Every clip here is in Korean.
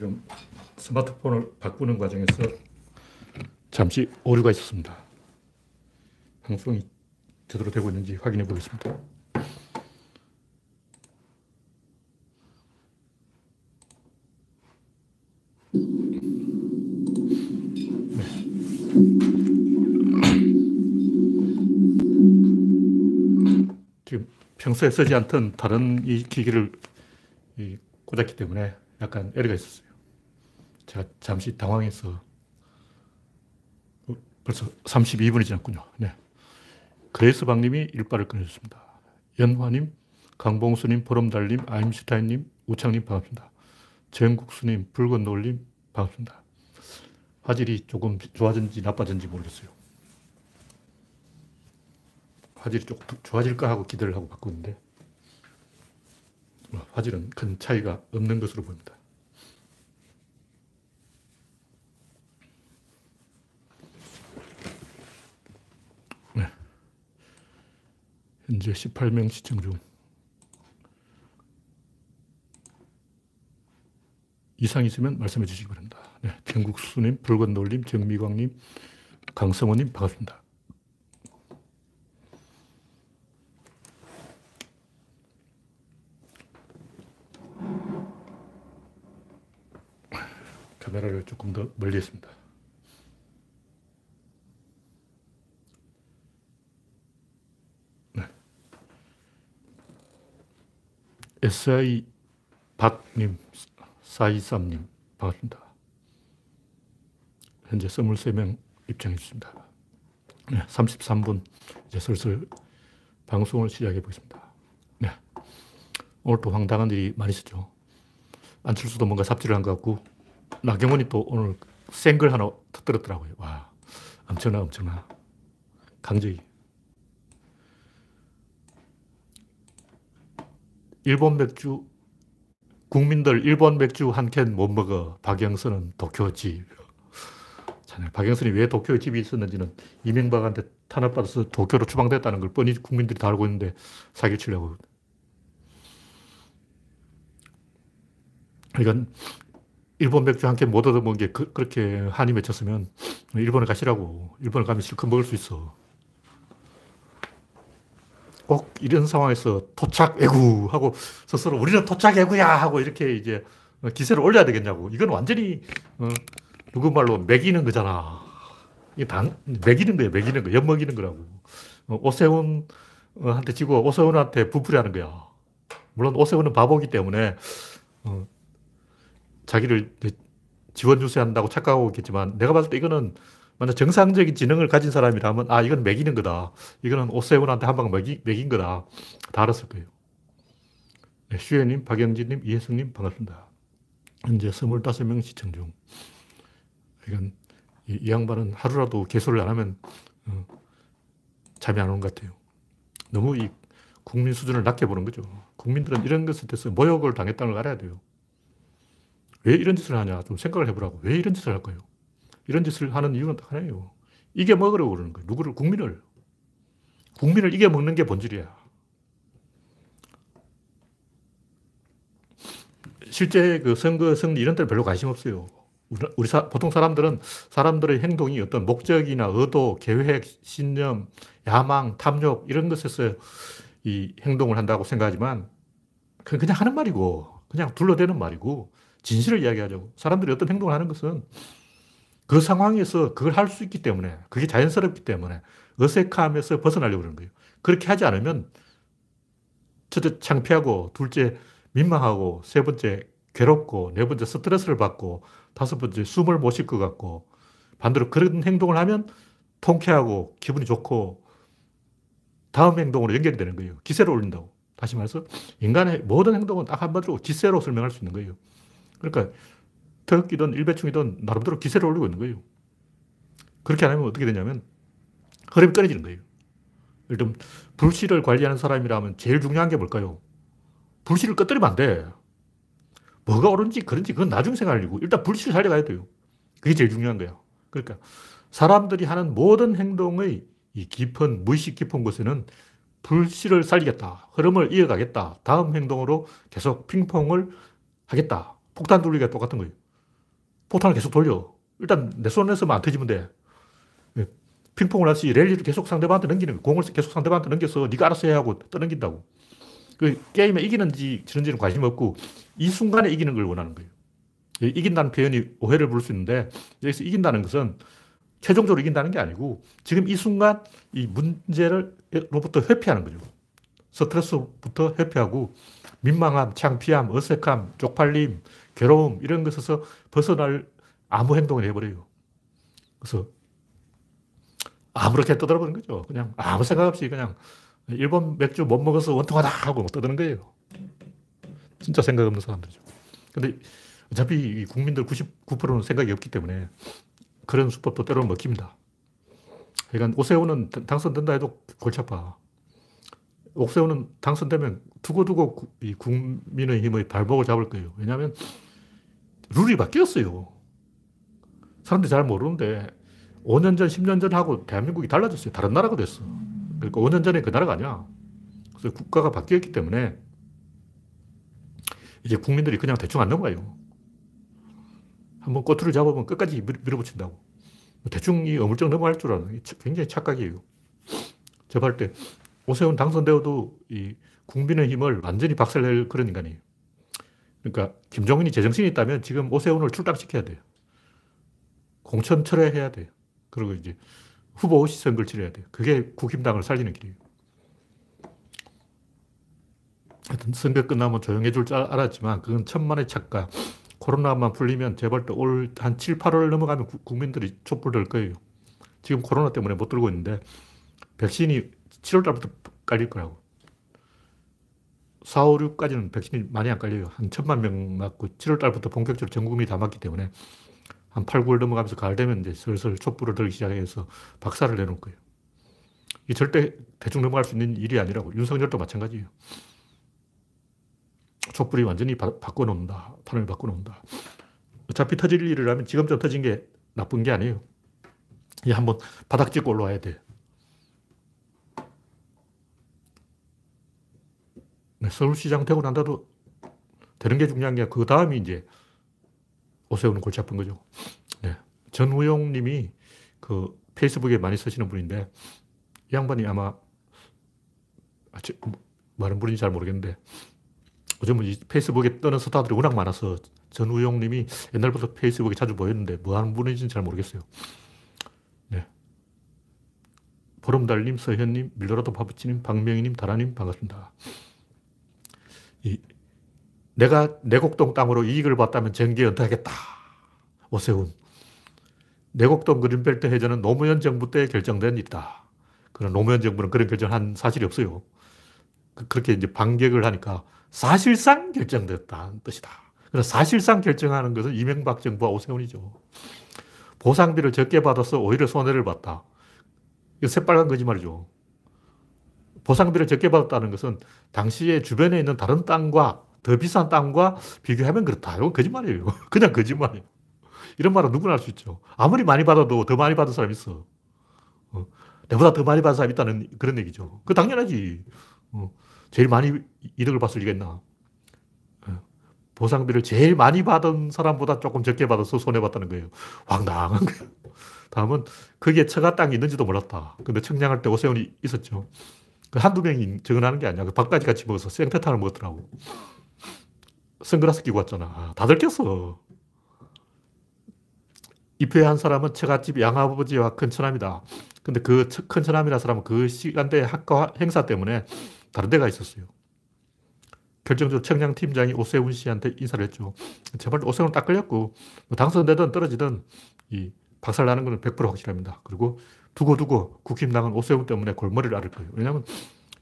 지금 스마트폰을 바꾸는 과정에서 잠시 오류가 있었습니다. 방송이 제대로 되고 있는지 확인해 보겠습니다. 지금 평소에 쓰지 않던 다른 이 기기를 꽂았기 때문에 약간 에러가 있었어요. 제가 잠시 당황해서 어, 벌써 32분이 지났군요. 네. 그레이스 박님이 일빠를 끊어줬습니다. 연화님, 강봉수님, 보름달님, 아임슈타인님, 우창님 반갑습니다. 정국수님, 붉은 노을님 반갑습니다. 화질이 조금 좋아졌는지 나빠졌는지 모르겠어요. 화질이 조금 좋아질까 하고 기대를 하고 바꾸는데 어, 화질은 큰 차이가 없는 것으로 보입니다. 현재 18명 시청 중. 이상 있으면 말씀해 주시기 바랍니다. 네. 경국수님, 붉은 놀님, 정미광님, 강성호님 반갑습니다. 카메라를 조금 더 멀리 했습니다. SI 박님, 사이삼님, 반갑습니다. 현재 23명 입장해 주십니다. 네, 33분 이제 슬슬 방송을 시작해 보겠습니다. 네. 오늘 또 황당한 일이 많이 있었죠. 안철수도 뭔가 삽질을 한 것 같고, 나경원이 또 오늘 생글 하나 터뜨렸더라고요. 와, 엄청나, 엄청나. 강적이. 일본 맥주, 국민들 일본 맥주 한 캔 못 먹어. 박영선은 도쿄집. 참, 박영선이 왜 도쿄에 집이 있었는지는 이명박한테 탄압받아서 도쿄로 추방됐다는 걸 뻔히 국민들이 다 알고 있는데 사기 치려고. 그러니까 일본 맥주 한 캔 못 얻어먹은 게 그, 렇게 한이 맺혔으면 일본에 가시라고. 일본에 가면 실컷 먹을 수 있어. 꼭 이런 상황에서 토착 애구 하고 스스로 우리는 토착 애구야 하고 이렇게 이제 기세를 올려야 되겠냐고. 이건 완전히 어, 누구 말로 매기는 거잖아. 이게 단, 매기는 거예요. 매기는 거. 엿먹이는 거라고. 어, 오세훈한테 지고 오세훈한테 부풀이 하는 거야. 물론 오세훈은 바보기 때문에 어, 자기를 지원 주세한다고 착각하고 있겠지만 내가 봤을 때 이거는 만약 정상적인 지능을 가진 사람이라면 아 이건 매기는 거다. 이거는 오세훈한테 한 방 매기, 매긴 거다. 다 알았을 거예요. 네, 슈예님, 박영진님, 이혜승님 반갑습니다. 현재 25명 시청 중. 이건 이, 이 양반은 하루라도 개소를 안 하면 어, 잠이 안 오는 것 같아요. 너무 이 국민 수준을 낮게 보는 거죠. 국민들은 이런 것에 대해서 모욕을 당했다는 걸 알아야 돼요. 왜 이런 짓을 하냐. 좀 생각을 해보라고. 왜 이런 짓을 할까요? 이런 짓을 하는 이유는 딱 하나예요. 이게 먹으려고 그러는 거예요. 누구를? 국민을. 국민을 이겨 먹는 게 본질이야. 실제 그 선거, 승리 이런 데는 별로 관심 없어요. 우리 사, 보통 사람들은 사람들의 행동이 어떤 목적이나 의도, 계획, 신념, 야망, 탐욕 이런 것에서 이 행동을 한다고 생각하지만 그건 그냥 하는 말이고 그냥 둘러대는 말이고 진실을 이야기하자고. 사람들이 어떤 행동을 하는 것은 그 상황에서 그걸 할 수 있기 때문에, 그게 자연스럽기 때문에 어색함에서 벗어나려고 그러는 거예요. 그렇게 하지 않으면 첫째 창피하고, 둘째 민망하고, 세 번째 괴롭고, 네 번째 스트레스를 받고, 다섯 번째 숨을 못 쉴 것 같고, 반대로 그런 행동을 하면 통쾌하고 기분이 좋고, 다음 행동으로 연결이 되는 거예요. 기세를 올린다고. 다시 말해서 인간의 모든 행동은 딱 한마디로 기세로 설명할 수 있는 거예요. 그러니까 태극기든 일배충이든 나름대로 기세를 올리고 있는 거예요. 그렇게 안 하면 어떻게 되냐면 흐름이 끊어지는 거예요. 예를 들면 불씨를 관리하는 사람이라면 제일 중요한 게 뭘까요? 불씨를 꺼뜨리면 안 돼. 뭐가 옳은지 그런지 그건 나중 생각하고 일단 불씨를 살려가야 돼요. 그게 제일 중요한 거야. 그러니까 사람들이 하는 모든 행동의 이 깊은 무의식 깊은 곳에는 불씨를 살리겠다. 흐름을 이어가겠다. 다음 행동으로 계속 핑퐁을 하겠다. 폭탄 돌리기가 똑같은 거예요. 포탄을 계속 돌려. 일단 내 손에서만 안 터지면 돼. 예. 핑퐁을 하듯이 랠리를 계속 상대방한테 넘기는 거야. 공을 계속 상대방한테 넘겨서 네가 알아서 해야 하고 떠넘긴다고. 그 게임에 이기는지 지는지는 관심 없고 이 순간에 이기는 걸 원하는 거예요. 이긴다는 표현이 오해를 부를 수 있는데 여기서 이긴다는 것은 최종적으로 이긴다는 게 아니고 지금 이 순간 이 문제를로부터 회피하는 거죠. 스트레스부터 회피하고 민망함, 창피함, 어색함, 쪽팔림, 괴로움 이런 것에서 벗어날 아무 행동을 해버려요. 그래서 아무렇게 떠들어버는 거죠. 그냥 아무 생각 없이 그냥 일본 맥주 못 먹어서 원통하다 하고 떠드는 거예요. 진짜 생각 없는 사람들이죠. 근데 어차피 국민들 99%는 생각이 없기 때문에 그런 수법도 때로는 먹힙니다. 그러니까 오세훈은 당선된다 해도 골치 아파. 옥세훈은 당선되면 두고두고 이 국민의힘의 발목을 잡을 거예요. 왜냐하면 룰이 바뀌었어요. 사람들이 잘 모르는데 5년 전, 10년 전하고 대한민국이 달라졌어요. 다른 나라가 됐어. 그러니까 5년 전에 그 나라가 아니야. 그래서 국가가 바뀌었기 때문에 이제 국민들이 그냥 대충 안 넘어가요. 한번 꼬투리 잡으면 끝까지 밀어붙인다고. 대충 이 어물쩍 넘어갈 줄 아는 굉장히 착각이에요. 제가 볼때 오세훈 당선되어도 이 국민의 힘을 완전히 박살낼 그런 인간이에요. 그러니까 김종인이 제정신이 있다면 지금 오세훈을 출당시켜야 돼요. 공천 철회해야 돼요. 그리고 이제 후보 시선걸 치러야 돼요. 그게 국힘당을 살리는 길이에요. 하여튼 선거 끝나면 조용해질 줄 알았지만 그건 천만의 착각. 코로나만 풀리면 제발 또 올 한 7, 8월 넘어가면 국민들이 촛불 들 거예요. 지금 코로나 때문에 못 들고 있는데 백신이 7월 달부터 깔릴 거라고. 4, 5, 6까지는 백신이 많이 안 깔려요. 한 천만 명 맞고 7월 달부터 본격적으로 전 국민이 다 맞기 때문에 한 8, 9월 넘어가면서 가을 되면 이제 슬슬 촛불을 들기 시작해서 박살을 내놓을 거예요. 이 절대 대충 넘어갈 수 있는 일이 아니라고. 윤석열도 마찬가지예요. 촛불이 완전히 바, 꿔놓는다. 판을 바꿔놓는다. 어차피 터질 일을 하면 지금쯤 터진 게 나쁜 게 아니에요. 이 한번 바닥 찍고 올라와야 돼. 서울시장 되고 난 다도 되는 게 중요한 게 그 다음이 이제 오세훈은 골치 아픈 거죠. 네. 전우용 님이 그 페이스북에 많이 쓰시는 분인데 이 양반이 아마 아, 많은 분인지 잘 모르겠는데 요즘은 이 페이스북에 뜨는 스타들이 워낙 많아서 전우용 님이 옛날부터 페이스북에 자주 보였는데 뭐 하는 분인지는 잘 모르겠어요. 네. 보름달님, 서현님, 밀로라도 파부치님, 박명희님, 다라님 반갑습니다. 이, 내가 내곡동 땅으로 이익을 봤다면 정계 은퇴하겠다. 오세훈. 내곡동 그린벨트 해전은 노무현 정부 때 결정된 일이다. 그런 노무현 정부는 그런 결정한 사실이 없어요. 그, 그렇게 이제 반격을 하니까 사실상 결정됐다는 뜻이다. 그래서 사실상 결정하는 것은 이명박 정부와 오세훈이죠. 보상비를 적게 받아서 오히려 손해를 봤다. 이거 새빨간 거짓말이죠. 보상비를 적게 받았다는 것은 당시에 주변에 있는 다른 땅과 더 비싼 땅과 비교하면 그렇다. 이건 거짓말이에요. 그냥 거짓말이에요. 이런 말은 누구나 할 수 있죠. 아무리 많이 받아도 더 많이 받은 사람 있어. 어. 내보다 더 많이 받은 사람 있다는 그런 얘기죠. 그 당연하지. 어. 제일 많이 이득을 봤을 리가 있나. 어. 보상비를 제일 많이 받은 사람보다 조금 적게 받아서 손해봤다는 거예요. 황당한 거예요. 다음은 거기에 처가 땅이 있는지도 몰랐다. 근데 청량할 때 오세훈이 있었죠. 그 한두 명이 증언하는 게 아니야. 그 밥까지 같이 먹어서 생태탕을 먹었더라고. 선글라스 끼고 왔잖아. 아, 다들 꼈어. 입회한 사람은 처갓집 양아버지와 큰처남이다. 근데 그 큰처남이라 사람은 그 시간대 학과 행사 때문에 다른 데가 있었어요. 결정적으로 청량 팀장이 오세훈 씨한테 인사를 했죠. 제발 오세훈 딱 걸렸고, 뭐 당선되든 떨어지든 이 박살 나는 건 100% 확실합니다. 그리고 두고두고 국힘당은 오세훈 때문에 골머리를 앓을 거예요. 왜냐하면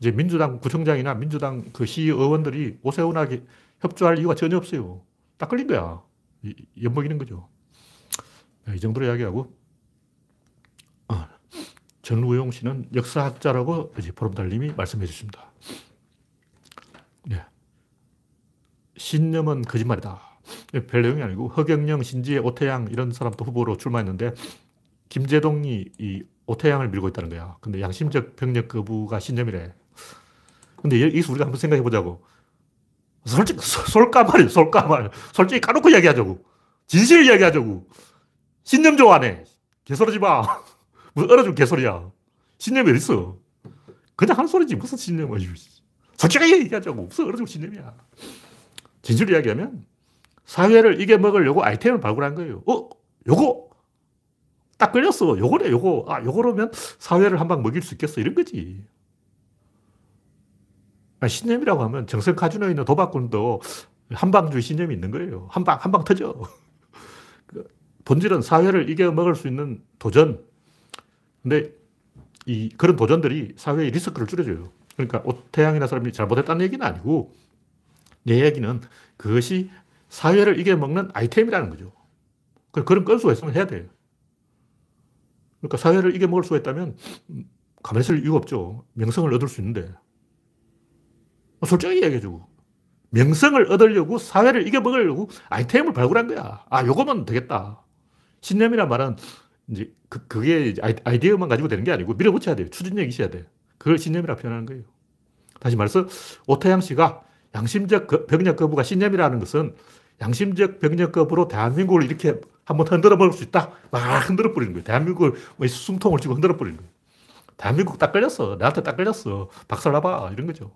이제 민주당 구청장이나 민주당 그 시의원들이 오세훈하게 협조할 이유가 전혀 없어요. 딱 걸린 거야. 엿먹이는 거죠. 네, 이 정도로 이야기하고, 어, 전우용 씨는 역사학자라고 이제 보름달님이 말씀해 주십니다. 네. 신념은 거짓말이다. 별 내용이 아니고 허경영, 신지혜, 오태양 이런 사람도 후보로 출마했는데 김재동이 이 오태양을 밀고 있다는 거야. 근데 양심적 병력 거부가 신념이래. 근데 여기서 우리가 한번 생각해 보자고. 솔직히, 솔까 말이야, 솔까 말. 솔직히 까놓고 이야기하자고. 진실을 이야기하자고. 신념 좋아하네. 개소리지 마. 무슨 얼어준 개소리야. 신념이 어딨어. 그냥 한 소리지. 무슨 신념을. 솔직하게 얘기하자고. 무슨 얼어준 신념이야. 진실을 이야기하면 사회를 이겨먹으려고 아이템을 발굴한 거예요. 어? 요거? 딱 걸렸어. 요거네, 요거. 아, 요거라면 사회를 한 방 먹일 수 있겠어. 이런 거지. 아, 신념이라고 하면 정성 카지노에 있는 도박꾼도 한방주의 신념이 있는 거예요. 한 방, 한 방 터져. 그 본질은 사회를 이겨먹을 수 있는 도전. 근데 이, 그런 도전들이 사회의 리스크를 줄여줘요. 그러니까 오태양이나 사람이 잘못했다는 얘기는 아니고 내 얘기는 그것이 사회를 이겨먹는 아이템이라는 거죠. 그런 건수가 있으면 해야 돼요. 그러니까 사회를 이겨먹을 수가 있다면 가만히 있을 이유가 없죠. 명성을 얻을 수 있는데. 솔직하게 얘기해주고. 명성을 얻으려고 사회를 이겨먹으려고 아이템을 발굴한 거야. 아, 요거면 되겠다. 신념이란 말은 이제 그, 그게 아이디어만 가지고 되는 게 아니고 밀어붙여야 돼요. 추진력이 있어야 돼. 그걸 신념이라 표현하는 거예요. 다시 말해서 오태양 씨가 양심적 병력 거부가 신념이라는 것은 양심적 병력 거부로 대한민국을 이렇게 한번 흔들어 버릴 수 있다. 막 흔들어 버리는 거예요. 대한민국을 뭐 숨통을 쥐고 흔들어 버리는 거예요. 대한민국 딱 걸렸어. 나한테 딱 걸렸어. 박살 나봐. 이런 거죠.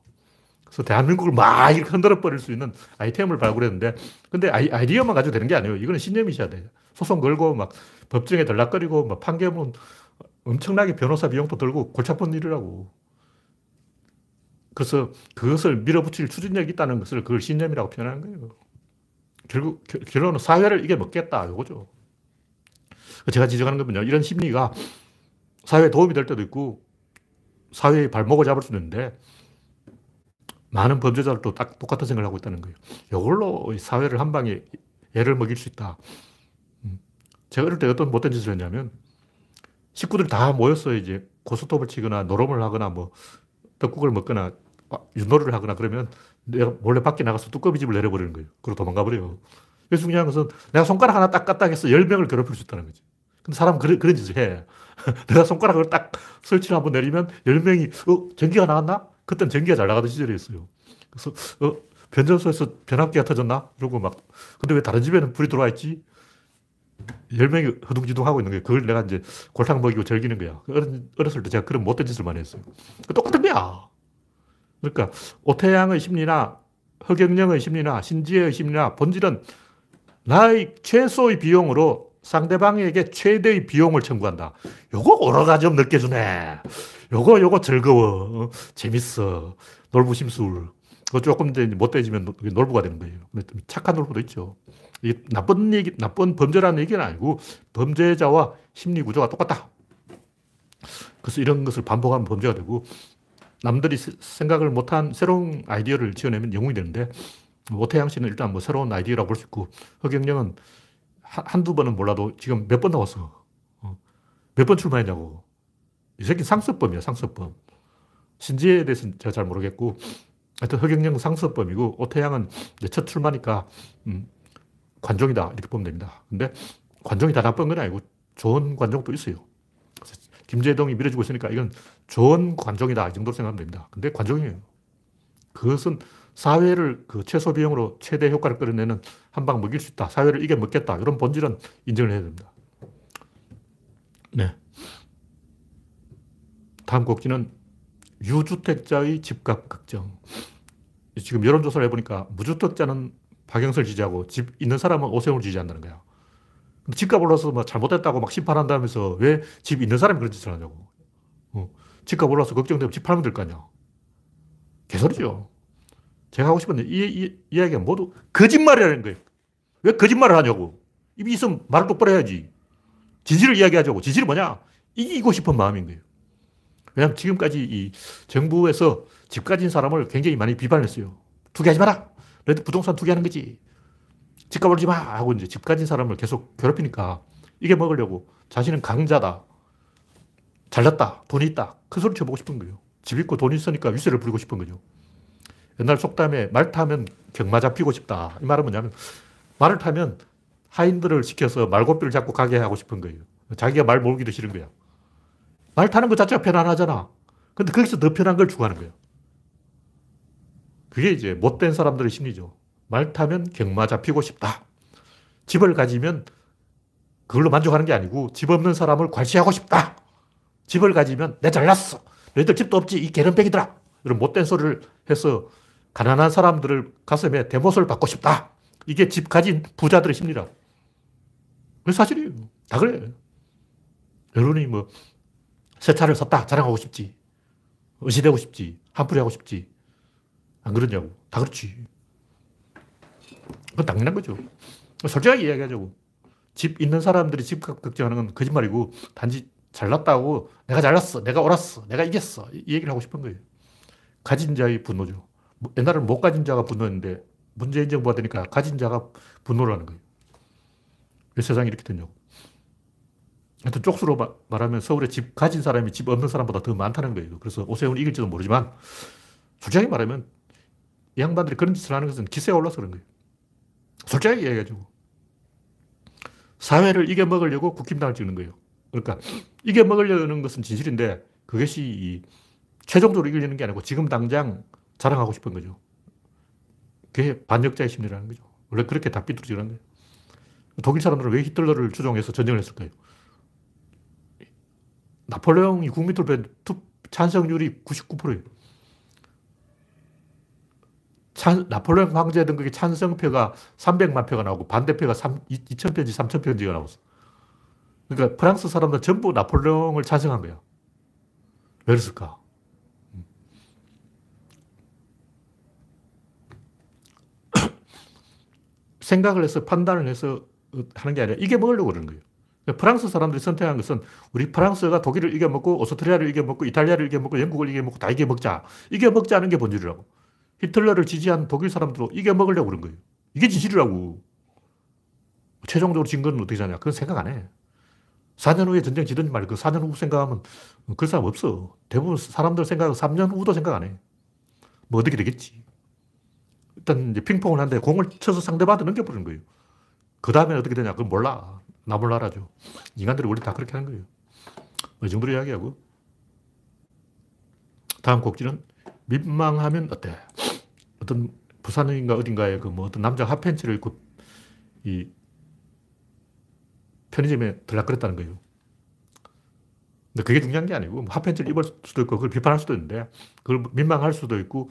그래서 대한민국을 막 이렇게 흔들어 버릴 수 있는 아이템을 발굴했는데, 근데 아이, 아이 디어만 가지고 되는 게 아니에요. 이거는 신념이셔야 돼요. 소송 걸고 막 법정에 들락거리고 막 판결문 엄청나게 변호사 비용도 들고 골치 아픈 일이라고. 그래서 그것을 밀어붙일 추진력이 있다는 것을 그걸 신념이라고 표현하는 거예요. 결국, 결론은 사회를 이게 먹겠다. 이거죠. 제가 지적하는 건요 이런 심리가 사회에 도움이 될 때도 있고, 사회의 발목을 잡을 수 있는데, 많은 범죄자들도 딱 똑같은 생각을 하고 있다는 거예요. 이걸로 사회를 한 방에 애를 먹일 수 있다. 음. 제가 어릴 때 어떤 못된 짓을 했냐면, 식구들이 다 모였어요. 이제 고스톱을 치거나 노름을 하거나 뭐 떡국을 먹거나 윷놀이를 하거나 그러면 내가 몰래 밖에 나가서 뚜껑이집을 내려버리는 거예요. 그리고 도망가 버려요. 그래서 중요한 것은 내가 손가락 하나 딱 까딱 해서 10명을 괴롭힐 수 있다는 거지. 근데 사람은 그런, 그런 짓을 해. 내가 손가락을 딱 설치를 한번 내리면 10명이, 어, 전기가 나왔나? 그땐 전기가 잘 나가던 시절이었어요. 그래서, 어, 변전소에서 변압기가 터졌나? 이러고 막, 근데 왜 다른 집에는 불이 들어와 있지? 10명이 허둥지둥 하고 있는 거예요. 그걸 내가 이제 골탕 먹이고 즐기는 거야. 어렸을 때 제가 그런 못된 짓을 많이 했어요. 똑같은 거야. 그러니까 오태양의 심리나 허경영의 심리나 신지혜의 심리나 본질은 나의 최소의 비용으로 상대방에게 최대의 비용을 청구한다. 요거 가지 좀 느껴주네. 요거, 요거 즐거워. 어, 재밌어. 놀부 심술. 그거 조금 이제 못돼지면 놀부가 되는 거예요. 착한 놀부도 있죠. 이게 나쁜 얘기, 나쁜 범죄라는 얘기는 아니고 범죄자와 심리 구조가 똑같다. 그래서 이런 것을 반복하면 범죄가 되고 남들이 생각을 못한 새로운 아이디어를 지어내면 영웅이 되는데 오태양 씨는 일단 뭐 새로운 아이디어라고 볼 수 있고 허경영은 한두 번은 몰라도 지금 몇 번 나왔어. 어. 몇 번 출마했냐고. 이 새끼 상습범이야, 상습범. 신지에 대해서는 제가 잘 모르겠고, 하여튼 허경영 상습범이고, 오태양은 첫 출마니까, 음, 관종이다. 이렇게 보면 됩니다. 근데 관종이 다 나쁜 건 아니고, 좋은 관종도 있어요. 김재동이 밀어주고 있으니까 이건 좋은 관종이다. 이 정도로 생각하면 됩니다. 근데 관종이에요. 그것은 사회를 그 최소 비용으로 최대 효과를 끌어내는 한 방 먹일 수 있다. 사회를 이겨 먹겠다. 이런 본질은 인정을 해야 됩니다. 네. 다음 곡지는 유주택자의 집값 걱정. 지금 여론조사를 해보니까 무주택자는 박영설 지지하고 집 있는 사람은 오세훈을 지지한다는 거야. 집값 올라서 막 잘못했다고 막 심판한다면서 왜 집 있는 사람이 그런 짓을 하냐고. 어. 집값 올라서 걱정되면 집 팔면 될 거 아니야. 개소리죠. 제가 하고 싶은 이, 이, 이야기가 모두 거짓말이라는 거예요. 왜 거짓말을 하냐고. 입이 있으면 말을 똑바로 해야지. 진실을 이야기하자고. 진실이 뭐냐? 이기고 싶은 마음인 거예요. 왜냐하면 지금까지 이 정부에서 집 가진 사람을 굉장히 많이 비판했어요. 투기하지 마라. 너희들 부동산 투기하는 거지. 집값 올리지 마! 하고 이제 집 가진 사람을 계속 괴롭히니까 이게 먹으려고 자신은 강자다. 잘났다. 돈이 있다. 큰 소리 쳐보고 싶은 거예요. 집 있고 돈 있으니까 위세를 부리고 싶은 거죠. 옛날 속담에 말 타면 경마 잡히고 싶다. 이 말은 뭐냐면 말을 타면 하인들을 시켜서 말고삐를 잡고 가게 하고 싶은 거예요. 자기가 말 몰기도 싫은 거야. 말 타는 것 자체가 편안하잖아. 근데 거기서 더 편한 걸 추구하는 거야. 그게 이제 못된 사람들의 심리죠. 말 타면 경마 잡히고 싶다. 집을 가지면 그걸로 만족하는 게 아니고 집 없는 사람을 괄시하고 싶다. 집을 가지면 내 잘났어. 너희들 집도 없지. 이 개런뱅이들아. 이런 못된 소리를 해서 가난한 사람들을 가슴에 대못을 받고 싶다. 이게 집 가진 부자들의 심리라. 그 사실이에요. 다 그래. 여론이 뭐, 새 차를 샀다. 자랑하고 싶지. 의시되고 싶지. 한풀이 하고 싶지. 안 그러냐고. 다 그렇지. 그건 당연한 거죠. 솔직하게 이야기하자고. 집 있는 사람들이 집값 걱정하는 건 거짓말이고, 단지 잘났다고 내가 잘났어. 내가 옳았어. 내가 이겼어. 이 얘기를 하고 싶은 거예요. 가진 자의 분노죠. 뭐 옛날에는 못 가진 자가 분노했는데 문제 인정 받으니까 가진 자가 분노를 하는 거예요. 왜 세상이 이렇게 됐냐고. 하여튼 쪽수로 말하면 서울에 집 가진 사람이 집 없는 사람보다 더 많다는 거예요. 그래서 오세훈 이길지도 모르지만 솔직하게 말하면 이 양반들이 그런 짓을 하는 것은 기세가 올라서 그런 거예요. 솔직하게 얘기해가지고. 사회를 이겨먹으려고 국힘당을 찍는 거예요. 그러니까 이겨먹으려는 것은 진실인데 그것이 최종적으로 이기려는 게 아니고 지금 당장 자랑하고 싶은 거죠. 그게 반역자의 심리라는 거죠. 원래 그렇게 다 삐뚤어지는 거예요. 독일 사람들은 왜 히틀러를 추종해서 전쟁을 했을까요? 나폴레옹이 국민투표 찬성률이 99%예요. 찬, 나폴레옹 황제 등극의 찬성표가 300만 표가 나오고 반대표가 3, 2,000표인지 3,000표인지가 나왔어. 그러니까 프랑스 사람들 전부 나폴레옹을 찬성한 거야. 왜 그랬을까? 생각을 해서 판단을 해서 하는 게 아니라 이게 먹으려고 그러는 거예요. 그러니까 프랑스 사람들이 선택한 것은 우리 프랑스가 독일을 이겨먹고 오스트리아를 이겨먹고 이탈리아를 이겨먹고 영국을 이겨먹고 다 이겨먹자. 이겨먹자는 게 본질이라고. 히틀러를 지지한 독일 사람들도 이겨 먹으려고 그런 거예요. 이게 진실이라고. 최종적으로 진 건 어떻게 하냐. 그건 생각 안 해. 4년 후에 전쟁 지든지 말고 그 4년 후 생각하면 그럴 사람 없어. 대부분 사람들 생각하고 3년 후도 생각 안 해. 뭐 어떻게 되겠지. 일단 이제 핑퐁을 하는데 공을 쳐서 상대방한테 넘겨버리는 거예요. 그 다음에 어떻게 되냐? 그건 몰라. 나 몰라라죠. 인간들이 원래 다 그렇게 하는 거예요. 뭐이 정도로 이야기하고. 다음 곡지는 민망하면 어때? 어떤 부산인가 어딘가에 그 뭐 어떤 남자 핫팬츠를 입고 이 편의점에 들락거렸다는 거예요. 근데 그게 중요한 게 아니고 뭐 핫팬츠를 입을 수도 있고 그걸 비판할 수도 있는데 그걸 민망할 수도 있고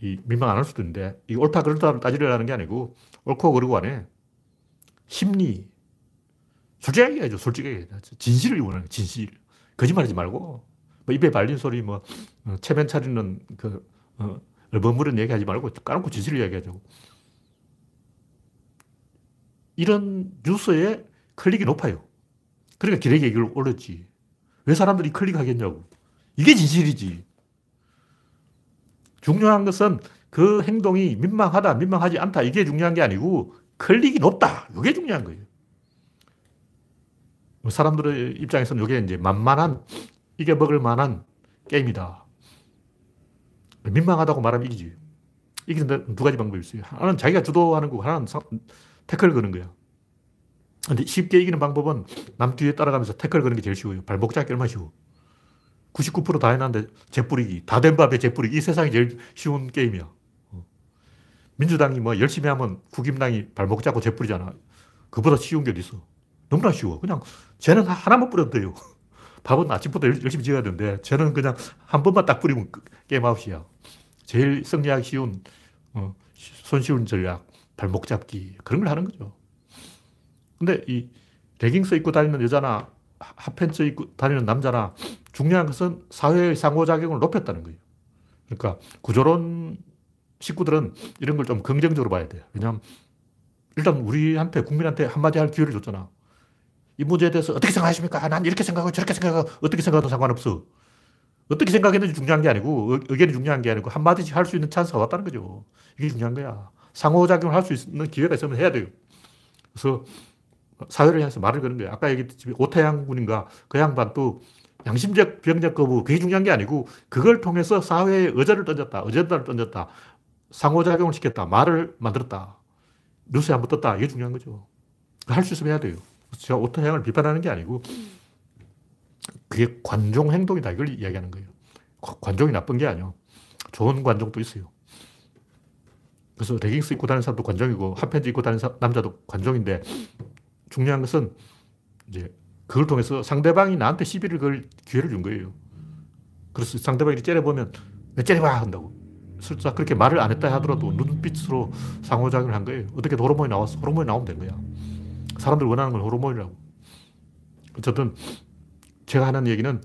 이 민망 안 할 수도 있는데 이 옳다 그르다를 따지려는 게 아니고 옳고 그르고 안 해. 심리. 솔직하게 얘기하죠. 솔직하게. 진실을 원하는 진실. 거짓말하지 말고 뭐 입에 발린 소리 뭐 어, 체면 차리는 그 어, 얼버무는 얘기하지 말고 까놓고 진실을 이야기하죠. 이런 뉴스에 클릭이 높아요. 그러니까 기레기 이걸 올렸지. 왜 사람들이 클릭하겠냐고. 이게 진실이지. 중요한 것은 그 행동이 민망하다, 민망하지 않다. 이게 중요한 게 아니고 클릭이 높다. 이게 중요한 거예요. 사람들의 입장에서는 이게 이제 만만한, 이게 먹을 만한 게임이다. 민망하다고 말하면 이기지. 이기는 두 가지 방법이 있어요. 하나는 자기가 주도하는 거고, 하나는 태클 거는 거야. 근데 쉽게 이기는 방법은 남 뒤에 따라가면서 태클 거는 게 제일 쉬워요. 발목 잡기 얼마나 쉬워. 99%다 해놨는데 재뿌리기. 다 된 밥에 재뿌리기. 이 세상이 제일 쉬운 게임이야. 어. 민주당이 뭐 열심히 하면 국임당이 발목 잡고 재뿌리잖아. 그보다 쉬운 게 어딨어. 너무나 쉬워. 그냥 쟤는 하나만 뿌려도 돼요. 밥은 아침부터 열심히 지어야 되는데 쟤는 그냥 한 번만 딱 뿌리면 게임 아웃이야. 제일 승리하기 쉬운, 어, 손쉬운 전략, 발목 잡기. 그런 걸 하는 거죠. 근데 이 레깅스 입고 다니는 여자나 핫팬츠 입고 다니는 남자나 중요한 것은 사회의 상호작용을 높였다는 거예요. 그러니까 구조론 식구들은 이런 걸 좀 긍정적으로 봐야 돼요. 왜냐하면 일단 우리한테, 국민한테 한마디 할 기회를 줬잖아. 이 문제에 대해서 어떻게 생각하십니까? 난 이렇게 생각하고 저렇게 생각하고 어떻게 생각해도 상관없어. 어떻게 생각했는지 중요한 게 아니고 의견이 중요한 게 아니고 한마디씩 할 수 있는 찬스가 왔다는 거죠. 이게 중요한 거야. 상호작용을 할 수 있는 기회가 있으면 해야 돼요. 그래서 사회를 향해서 말을 거는 거예요. 아까 얘기했듯이 오태양 군인가 그 양반도 양심적 병력 거부 그게 중요한 게 아니고 그걸 통해서 사회에 의자를 던졌다. 어젠다를 던졌다. 상호작용을 시켰다. 말을 만들었다. 뉴스에 한번 떴다. 이게 중요한 거죠. 할 수 있으면 해야 돼요. 제가 오태양을 비판하는 게 아니고 그게 관종 행동이다. 이걸 이야기하는 거예요. 관종이 나쁜 게 아니에요. 좋은 관종도 있어요. 그래서 레깅스 입고 다니는 사람도 관종이고 핫팬츠 입고 다니는 남자도 관종인데 중요한 것은 이제 그걸 통해서 상대방이 나한테 시비를 걸 기회를 준 거예요. 그래서 상대방이 째려보면 왜 째려봐 한다고. 슬쩍 그렇게 말을 안 했다 하더라도 눈빛으로 상호작용을 한 거예요. 어떻게 호르몬이 나왔어? 호르몬이 나오면 된 거야. 사람들 원하는 건 호르몬이라고. 어쨌든 제가 하는 얘기는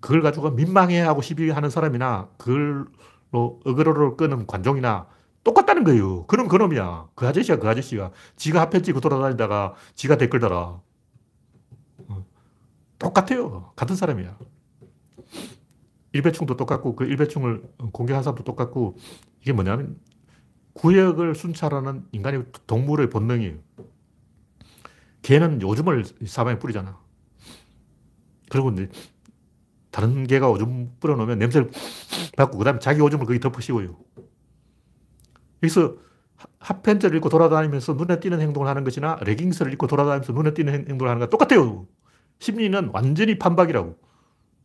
그걸 가지고 민망해하고 시비하는 사람이나 그걸로 어그로를 끄는 관종이나 똑같다는 거예요. 그럼 그놈이야. 그 아저씨야, 그 아저씨가. 지가 핫팬츠 입고 돌아다니다가 지가 댓글 달아. 어. 똑같아요. 같은 사람이야. 일배충도 똑같고 그 일배충을 공격한 사람도 똑같고 이게 뭐냐면 구역을 순찰하는 인간의 동물의 본능이에요. 개는 오줌을 사방에 뿌리잖아. 그리고 이제 다른 개가 오줌 뿌려놓으면 냄새를 맡고 그 다음에 자기 오줌을 거기 씌워요. 여기서 핫팬츠를 입고 돌아다니면서 눈에 띄는 행동을 하는 것이나 레깅스를 입고 돌아다니면서 눈에 띄는 행동을 하는 것 똑같아요. 심리는 완전히 판박이라고.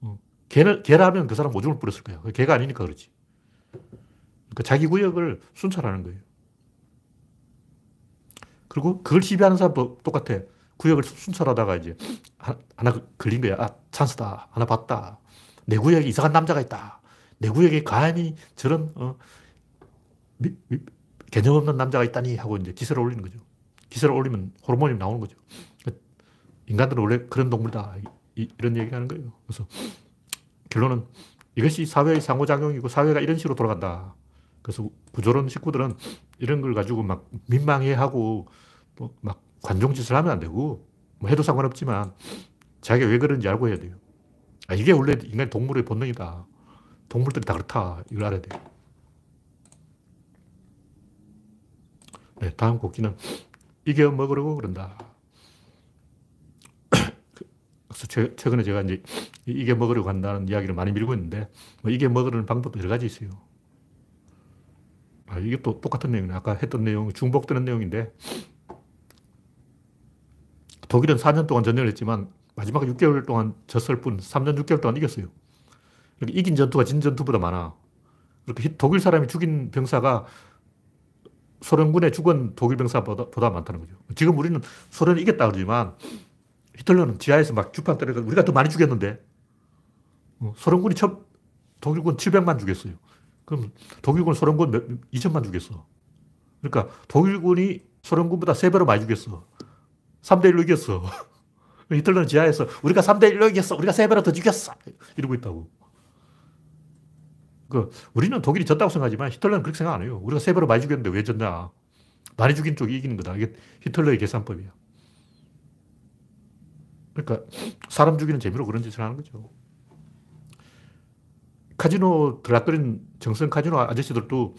어. 개는, 개라면 그 사람 오줌을 뿌렸을 거야. 개가 아니니까 그렇지. 그러니까 자기 구역을 순찰하는 거예요. 그리고 그걸 시비하는 사람도 똑같아. 구역을 순찰하다가 이제 하나 걸린 거야. 아, 찬스다. 하나 봤다. 내 구역에 이상한 남자가 있다. 내 구역에 감히 저런, 어, 미, 미, 개념 없는 남자가 있다니 하고 이제 기세를 올리는 거죠. 기세를 올리면 호르몬이 나오는 거죠. 인간들은 원래 그런 동물이다. 이, 런 얘기 하는 거예요. 그래서 결론은 이것이 사회의 상호작용이고 사회가 이런 식으로 돌아간다. 그래서 구조론 식구들은 이런 걸 가지고 막 민망해 하고 또 막 관종짓을 하면 안 되고 뭐 해도 상관없지만 자기가 왜 그런지 알고 해야 돼요. 아, 이게 원래 인간 동물의 본능이다. 동물들이 다 그렇다. 이걸 알아야 돼요. 네, 다음 곡기는 이게 먹으려고 그런다. 그래서 최 근에 제가 이제 이게 먹으려고 한다는 이야기를 많이 밀고 있는데 뭐 이게 먹으려는 방법도 여러 가지 있어요. 아, 이게 또 똑같은 내용이네. 아까 했던 내용, 중복되는 내용인데 독일은 4년 동안 전쟁을 했지만 마지막 6개월 동안 졌을 뿐 3년 6개월 동안 이겼어요. 이긴 전투가 진 전투보다 많아. 그렇게 독일 사람이 죽인 병사가 소련군에 죽은 독일 병사보다 보다 많다는 거죠. 지금 우리는 소련이 이겼다 그러지만 히틀러는 지하에서 막 주판 때려서 우리가 더 많이 죽였는데 어, 소련군이 첫 독일군 700만 죽였어요. 그럼 독일군 소련군 몇, 2천만 죽였어. 그러니까 독일군이 소련군보다 3배로 많이 죽였어. 3대1로 이겼어. 히틀러는 지하에서 우리가 3대1로 이겼어. 우리가 3배로 더 죽였어. 이러고 있다고. 그 우리는 독일이 졌다고 생각하지만 히틀러는 그렇게 생각 안 해요. 우리가 3배로 많이 죽였는데 왜 졌냐. 많이 죽인 쪽이 이기는 거다. 이게 히틀러의 계산법이야. 그러니까 사람 죽이는 재미로 그런 짓을 하는 거죠. 카지노 들락거린 정성 카지노 아저씨들도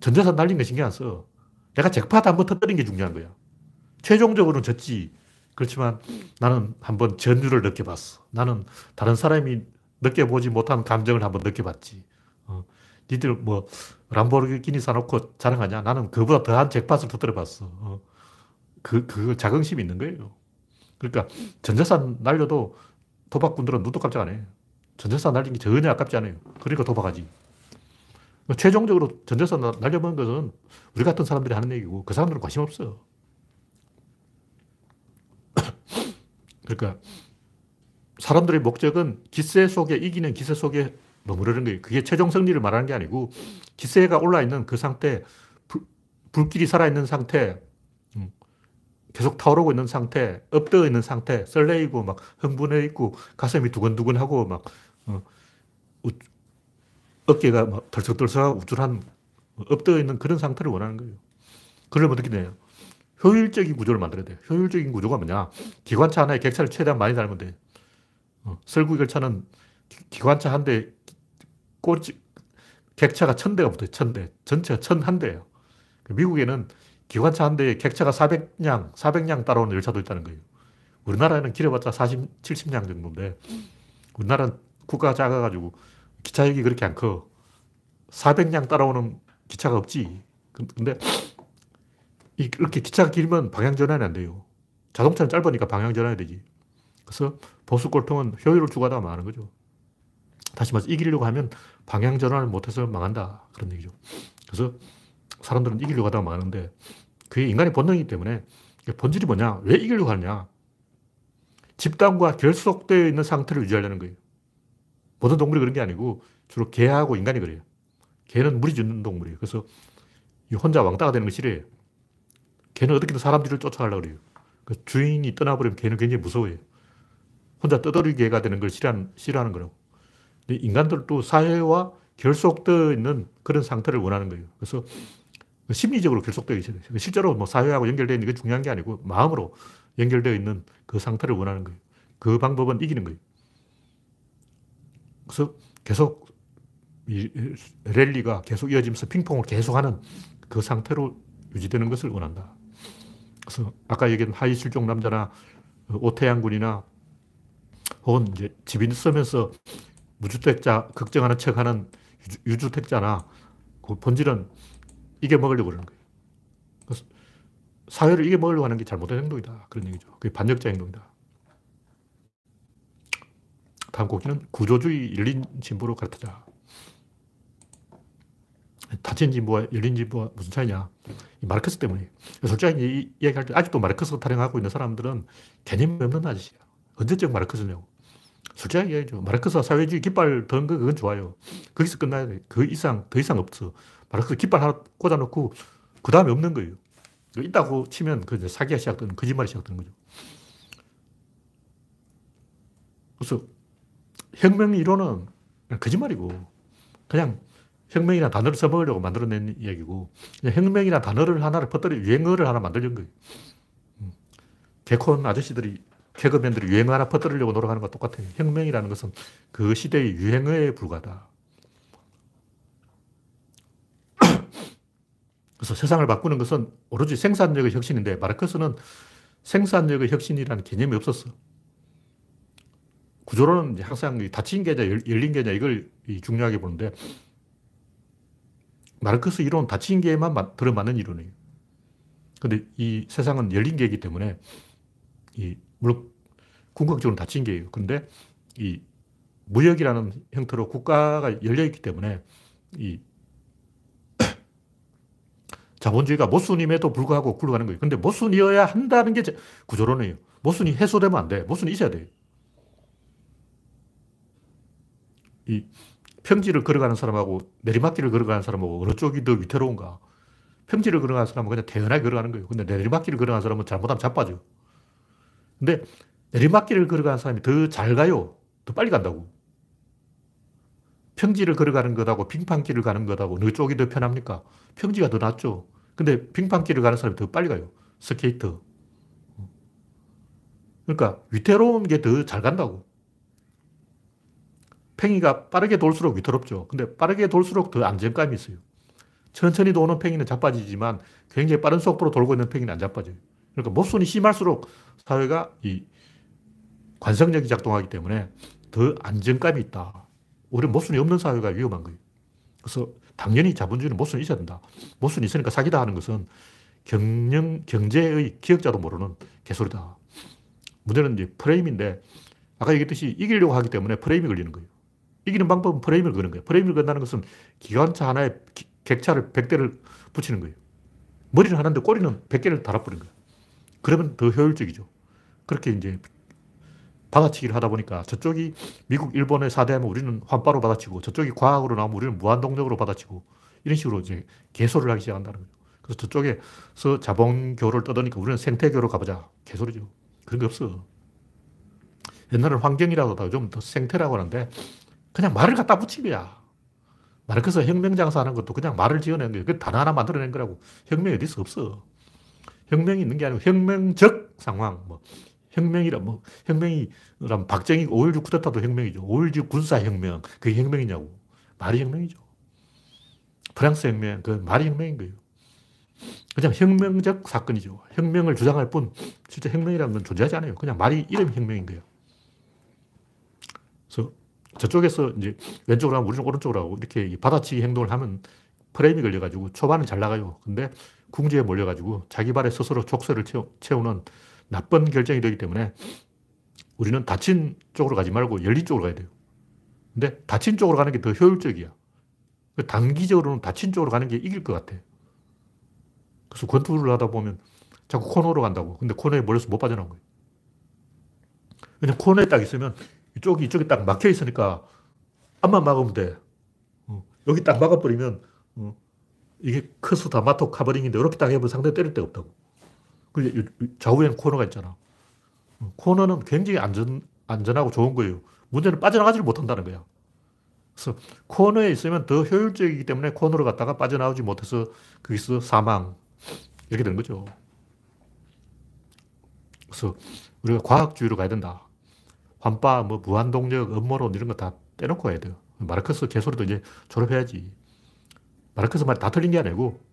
전재산 날린 거 신경 안 써. 내가 잭팟 한번 터뜨린 게 중요한 거야. 최종적으로는 졌지. 그렇지만 나는 한번 전율을 느껴봤어. 나는 다른 사람이 느껴보지 못한 감정을 한번 느껴봤지. 어, 니들 뭐 람보르기니 사놓고 자랑하냐? 나는 그보다 더한 잭팟을 터뜨려봤어. 어, 그, 그 자긍심이 있는 거예요. 그러니까 전재산 날려도 도박꾼들은 눈도 깜짝 안 해. 전재산 날린 게 전혀 아깝지 않아요. 그러니까 도박하지. 최종적으로 전재산 날려먹은 것은 우리 같은 사람들이 하는 얘기고 그 사람들은 관심 없어. 그러니까 사람들의 목적은 기세 속에 이기는 기세 속에 머무르는 거예요. 그게 최종 승리를 말하는 게 아니고 기세가 올라 있는 그 상태, 불, 불길이 살아 있는 상태, 음, 계속 타오르고 있는 상태, 엎드어 있는 상태, 설레이고 막 흥분해 있고 가슴이 두근두근하고 막 어, 우, 어깨가 막 덜썩덜썩하고 우쭐한 엎드어 있는 그런 상태를 원하는 거예요. 그러면 어떻게 돼요? 효율적인 구조를 만들어야 돼요. 효율적인 구조가 뭐냐? 기관차 하나에 객차를 최대한 많이 달면 돼. 어, 설국 열차는 기 관차 한 대, 꼬치, 객차가 천 대가 붙어요. 천 대. 전체가 천 한 대예요. 그 미국에는 기관차 한 대에 객차가 400량, 400량 따라오는 열차도 있다는 거예요. 우리나라에는 길어봤자 40, 70량 정도인데, 우리나라는 국가가 작아가지고 기차역이 그렇게 안 커. 400량 따라오는 기차가 없지. 근데 이렇게 기차가 길면 방향 전환이 안 돼요. 자동차는 짧으니까 방향 전환이 되지. 그래서 보수 꼴통은 효율을 추구하다가 많은 거죠. 다시 말해서 이기려고 하면 방향 전환을 못해서 망한다. 그런 얘기죠. 그래서 사람들은 이기려고 하다가 망하는데 그게 인간의 본능이기 때문에 본질이 뭐냐? 왜 이기려고 하느냐? 집단과 결속되어 있는 상태를 유지하려는 거예요. 모든 동물이 그런 게 아니고 주로 개하고 인간이 그래요. 개는 무리 짓는 동물이에요. 그래서 혼자 왕따가 되는 거 싫어해요. 개는 어떻게든 사람 뒤를 쫓아가려고 그래요. 그 주인이 떠나버리면 개는 굉장히 무서워해요. 혼자 떠돌이 개가 되는 걸 싫어하는, 싫어하는 거라고. 인간들도 사회와 결속되어 있는 그런 상태를 원하는 거예요. 그래서 심리적으로 결속되어 있어요. 실제로 뭐 사회하고 연결되어 있는 게 중요한 게 아니고 마음으로 연결되어 있는 그 상태를 원하는 거예요. 그 방법은 이기는 거예요. 그래서 계속 이 랠리가 계속 이어지면서 핑퐁을 계속하는 그 상태로 유지되는 것을 원한다. 그래서 아까 얘기한 하위 실종 남자나 오태양 군이나 혹은 이제 집이 쓰면서 무주택자 걱정하는 척 하는 유주택자나 그 본질은 이게 먹으려고 그러는 거예요. 사회를 이게 먹으려고 하는 게 잘못된 행동이다. 그런 얘기죠. 그게 반역자 행동이다. 다음 곡기는 구조주의 열린 진보로 가르치자. 닫힌 진보와 열린 진보가 무슨 차이냐. 마르크스 때문에. 솔직히 이야기할 때 아직도 마르크스 타령하고 있는 사람들은 개념이 없는 아저씨야. 언제적 마르크스냐고. 솔직하게 얘기하죠. 마르크스가 사회주의 깃발 던 거, 그건 좋아요. 거기서 끝나야 돼. 그 이상, 더 이상 없어. 마르크스 깃발 하나 꽂아놓고, 그 다음에 없는 거예요. 있다고 치면 그 사기가 시작되는, 거짓말이 시작되는 거죠. 그래서 혁명 이론은 거짓말이고, 그냥 혁명이라는 단어를 써먹으려고 만들어낸 이야기고, 혁명이라는 단어를 하나를 퍼뜨려 유행어를 하나 만들려는 거예요. 음. 개콘 아저씨들이 개그맨들이 유행어 하나 퍼뜨리려고 노력하는 것과 똑같아요. 혁명이라는 것은 그 시대의 유행어에 불과하다. 그래서 세상을 바꾸는 것은 오로지 생산력의 혁신인데 마르크스는 생산력의 혁신이라는 개념이 없었어. 구조로는 항상 닫힌 계좌, 열린 계좌 이걸 중요하게 보는데 마르크스 이론은 닫힌 계에만 들어맞는 이론이에요. 근데 이 세상은 열린 계이기 때문에 이 물론 궁극적으로 닫힌 게예요. 그런데 이 무역이라는 형태로 국가가 열려 있기 때문에 이 자본주의가 모순임에도 불구하고 굴러가는 거예요. 근데 모순이어야 한다는 게 구조론이에요. 모순이 해소되면 안 돼. 모순이 있어야 돼. 이 평지를 걸어가는 사람하고 내리막길을 걸어가는 사람하고 어느 쪽이 더 위태로운가? 평지를 걸어가는 사람은 그냥 태연하게 걸어가는 거예요. 근데 내리막길을 걸어가는 사람은 잘못하면 자빠져. 근데 내리막길을 걸어가는 사람이 더 잘 가요. 더 빨리 간다고. 평지를 걸어가는 것하고 빙판길을 가는 것하고 어느 쪽이 더 편합니까? 평지가 더 낫죠. 근데 빙판길을 가는 사람이 더 빨리 가요. 스케이터. 그러니까 위태로운 게 더 잘 간다고. 팽이가 빠르게 돌수록 위태롭죠. 근데 빠르게 돌수록 더 안정감이 있어요. 천천히 도는 팽이는 자빠지지만 굉장히 빠른 속도로 돌고 있는 팽이는 안 자빠져요. 그러니까 모순이 심할수록 사회가 이 관성력이 작동하기 때문에 더 안정감이 있다. 오히려 모순이 없는 사회가 위험한 거예요. 그래서 당연히 자본주의는 모순이 있어야 된다. 모순이 있으니까 사기다 하는 것은 경영, 경제의 기억자도 모르는 개소리다. 문제는 이제 프레임인데 아까 얘기했듯이 이기려고 하기 때문에 프레임이 걸리는 거예요. 이기는 방법은 프레임을 거는 거예요. 프레임을 건다는 것은 기관차 하나에 객차를 100대를 붙이는 거예요. 머리를 하는데 꼬리는 100개를 달아버린 거예요. 그러면 더 효율적이죠. 그렇게 이제 받아치기를 하다 보니까 저쪽이 미국, 일본에 4대하면 우리는 환빠로 받아치고 저쪽이 과학으로 나오면 우리는 무한동력으로 받아치고 이런 식으로 이제 개소를 하기 시작한다는 거죠. 그래서 저쪽에서 자본교를 떠드니까 우리는 생태교로 가보자. 개소리죠. 그런 게 없어. 옛날에는 환경이라고 하다가 좀 더 생태라고 하는데 그냥 말을 갖다 붙인 거야. 마르크스 혁명 장사 하는 것도 그냥 말을 지어낸 거예요. 그 단어 하나 만들어낸 거라고. 혁명이 어디서 없어. 혁명이 있는 게 아니고 혁명적 상황, 뭐 혁명이라 뭐 혁명이라면 박정희 5.16 쿠데타도 혁명이죠. 5.16 군사 혁명 그게 혁명이냐고. 말이 혁명이죠. 프랑스 혁명 그 말이 혁명인 거예요. 그냥 혁명적 사건이죠. 혁명을 주장할 뿐 실제 혁명이라는 건 존재하지 않아요. 그냥 말이 이름 혁명인 거예요. 그래서 저쪽에서 이제 왼쪽으로 하면 우리는 오른쪽으로 하고 이렇게 받아치기 행동을 하면 프레임이 걸려가지고 초반은 잘 나가요. 근데 궁지에 몰려가지고 자기 발에 스스로 족쇄를 채우 는 나쁜 결정이 되기 때문에 우리는 닫힌 쪽으로 가지 말고 열린 쪽으로 가야 돼요. 근데 다친 쪽으로 가는 게 더 효율적이야. 그 단기적으로는 다친 쪽으로 가는 게 이길 것 같아. 그래서 권투를 하다 보면 자꾸 코너로 간다고. 근데 코너에 몰려서 못 빠져나온 거예요. 그냥 코너에 딱 있으면 이쪽이 이쪽에 딱 막혀 있으니까 앞만 막으면 돼. 어, 여기 딱 막아버리면 어, 이게 커서 다 마토 카버링인데 이렇게 딱 해보면 상대 때릴 데가 없다고. 그 좌우에는 코너가 있잖아. 어, 코너는 굉장히 안전, 안전하고 좋은 거예요. 문제는 빠져나가지를 못한다는 거야. 그래서 코너에 있으면 더 효율적이기 때문에 코너로 갔다가 빠져나오지 못해서 거기서 사망. 이렇게 되는 거죠. 그래서 우리가 과학주의로 가야 된다. 환빠, 뭐 무한동력, 음모론 이런 거다 떼놓고 가야 돼요. 마르크스 개소리도 이제 졸업해야지. 마르크스 말이 다 틀린 게 아니고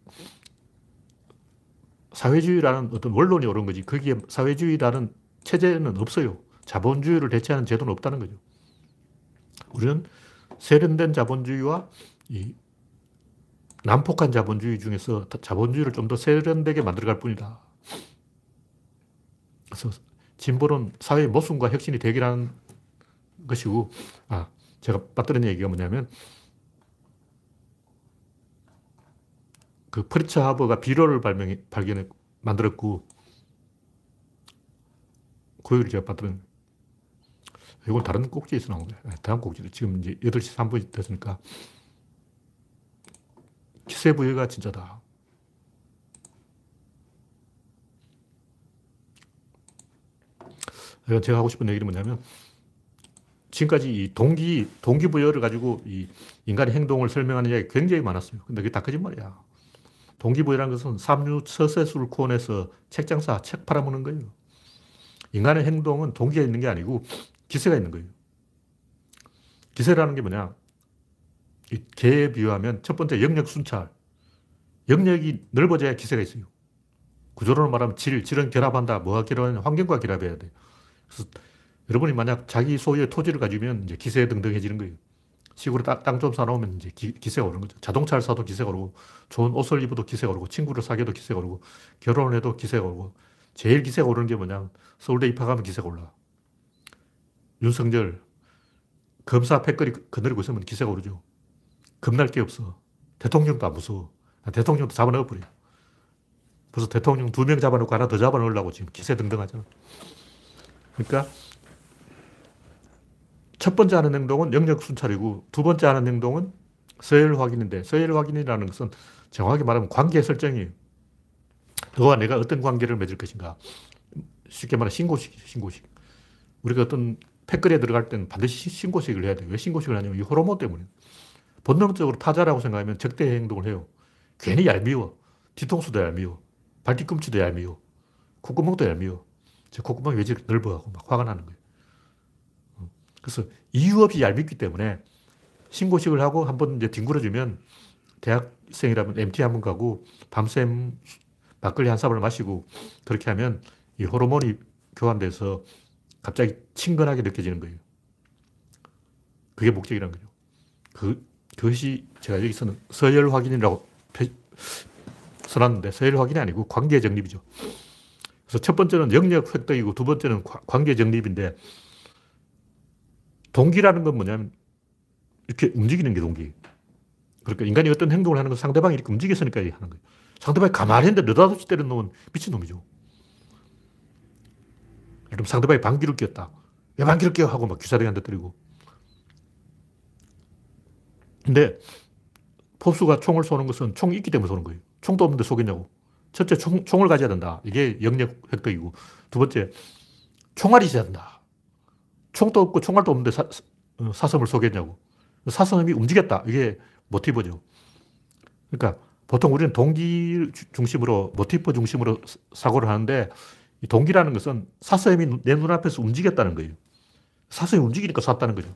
사회주의라는 어떤 원론이 옳은 거지. 거기에 사회주의라는 체제는 없어요. 자본주의를 대체하는 제도는 없다는 거죠. 우리는 세련된 자본주의와 이 난폭한 자본주의 중에서 자본주의를 좀 더 세련되게 만들어갈 뿐이다. 그래서 진보는 사회의 모순과 혁신이 대결하는 것이고, 아, 제가 빠뜨린 얘기가 뭐냐면, 그 프리처 하버가 비료를 발명해, 발견해, 만들었고, 그 얘기를 제가 빠뜨린, 이건 다른 꼭지에서 나온 거예요. 아, 다음 꼭지. 지금 이제 8시 3분이 됐으니까. 기세 부여가 진짜다. 제가 하고 싶은 얘기는 뭐냐면, 지금까지 이 동기, 동기부여를 가지고 이 인간의 행동을 설명하는 이야기 굉장히 많았어요. 근데 그게 다 거짓말이야. 동기부여라는 것은 삼류 처세술 코너에서 책장사, 책 팔아먹는 거예요. 인간의 행동은 동기가 있는 게 아니고 기세가 있는 거예요. 기세라는 게 뭐냐? 개에 비유하면 첫 번째 영역 순찰. 영역이 넓어져야 기세가 있어요. 구조론을 말하면 질, 질은 결합한다. 뭐가 결합하냐? 환경과 결합해야 돼. 그래서 여러분이 만약 자기 소유의 토지를 가지면 이제 기세 등등해지는 거예요. 시골에 땅 좀 사놓으면 이제 기, 세가 오르는 거죠. 자동차를 사도 기세가 오르고, 좋은 옷을 입어도 기세가 오르고, 친구를 사귀어도 기세가 오르고, 결혼을 해도 기세가 오르고, 제일 기세가 오르는 게 뭐냐. 서울대 입학하면 기세가 올라. 윤석열, 검사 패거리 거느리고 있으면 기세가 오르죠. 겁날 게 없어. 대통령도 안 무서워. 대통령도 잡아넣어버려. 벌써 대통령 두 명 잡아놓고 하나 더 잡아넣으려고 지금 기세 등등 하잖아. 그러니까 첫 번째 하는 행동은 영역 순찰이고 두 번째 하는 행동은 서열 확인인데 서열 확인이라는 것은 정확히 말하면 관계 설정이에요. 너와 내가 어떤 관계를 맺을 것인가. 쉽게 말하면 신고식, 신고식. 우리가 어떤 패거리에 들어갈 때는 반드시 신고식을 해야 돼요. 왜 신고식을 하냐면 이 호르몬 때문에. 본능적으로 타자라고 생각하면 적대 행동을 해요. 괜히 얄미워. 뒤통수도 얄미워. 발뒤꿈치도 얄미워. 콧구멍도 얄미워. 제 콧구멍이 왜 저렇게 넓어하고 막 화가 나는 거예요. 어. 그래서 이유 없이 얄밉기 때문에 신고식을 하고 한 번 이제 뒹굴어주면 대학생이라면 MT 한 번 가고 밤샘 막걸리 한 사발을 마시고 그렇게 하면 이 호르몬이 교환돼서 갑자기 친근하게 느껴지는 거예요. 그게 목적이라는 거죠. 그, 그것이 제가 여기서는 서열 확인이라고 써놨는데 서열 확인이 아니고 관계 정립이죠. 그래서 첫 번째는 영역 획득이고 두 번째는 관계 정립인데 동기라는 건 뭐냐면 이렇게 움직이는 게 동기. 그러니까 인간이 어떤 행동을 하는 건 상대방이 이렇게 움직였으니까 하는 거예요. 상대방이 가만히 있는데 느닷없이 놈은 미친놈이죠. 그럼 상대방이 방귀를 뀌었다. 왜 방귀를 뀌어? 하고 막 귀사대한테 때리고. 근데 포수가 총을 쏘는 것은 총이 있기 때문에 쏘는 거예요. 총도 없는데 쏘겠냐고. 첫째, 총, 총을 가져야 된다. 이게 영역 획득이고. 두 번째, 총알이 있어야 된다. 총도 없고 총알도 없는데 사, 어, 사슴을 쏘겠냐고. 사슴이 움직였다. 이게 모티브죠. 그러니까 보통 우리는 동기 중심으로, 모티브 중심으로 사고를 하는데 이 동기라는 것은 사슴이 내 눈앞에서 움직였다는 거예요. 사슴이 움직이니까 쐈다는 거죠.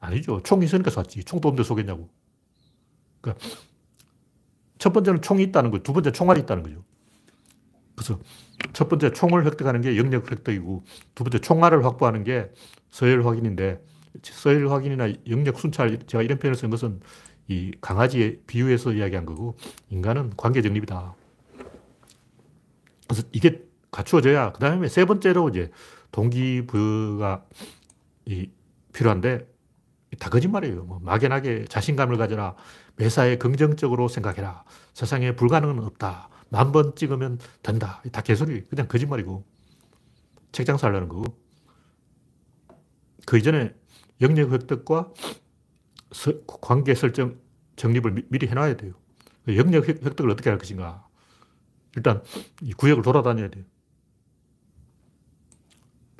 아니죠. 총이 있으니까 쐈지. 총도 없는데 쏘겠냐고. 그러니까 첫 번째는 총이 있다는 거예요. 두 번째 총알이 있다는 거죠. 그래서 첫 번째 총을 획득하는 게 영역 획득이고 두 번째 총알을 확보하는 게 서열 확인인데 서열 확인이나 영역 순찰 제가 이런 표현을 쓴 것은 이 강아지의 비유해서 이야기한 거고 인간은 관계 정립이다. 그래서 이게 갖추어져야 그 다음에 세 번째로 이제 동기부여가 이 필요한데 다 거짓말이에요. 뭐 막연하게 자신감을 가져라. 매사에 긍정적으로 생각해라. 세상에 불가능은 없다. 만 번 찍으면 된다. 다 개소리. 그냥 거짓말이고. 책장 살라는 거고. 그 이전에 영역 획득과 관계 설정 정립을 미, 리 해놔야 돼요. 그 영역 획득을 어떻게 할 것인가. 일단 이 구역을 돌아다녀야 돼요.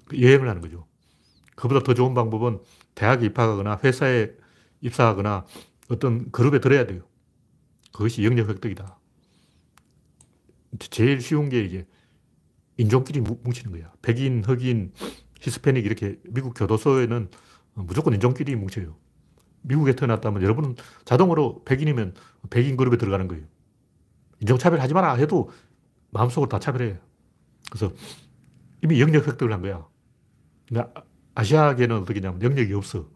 그 여행을 하는 거죠. 그보다 더 좋은 방법은 대학에 입학하거나 회사에 입사하거나 어떤 그룹에 들어야 돼요. 그것이 영역 획득이다. 제일 쉬운 게 이제 인종끼리 뭉치는 거야. 백인, 흑인, 히스패닉 이렇게 미국 교도소에는 무조건 인종끼리 뭉쳐요. 미국에 태어났다면 여러분은 자동으로 백인이면 백인 그룹에 들어가는 거예요. 인종차별 하지 마라 해도 마음속으로 다 차별해요. 그래서 이미 영역 획득을 한 거야. 근데 아시아계는 어떻게 냐면 영역이 없어.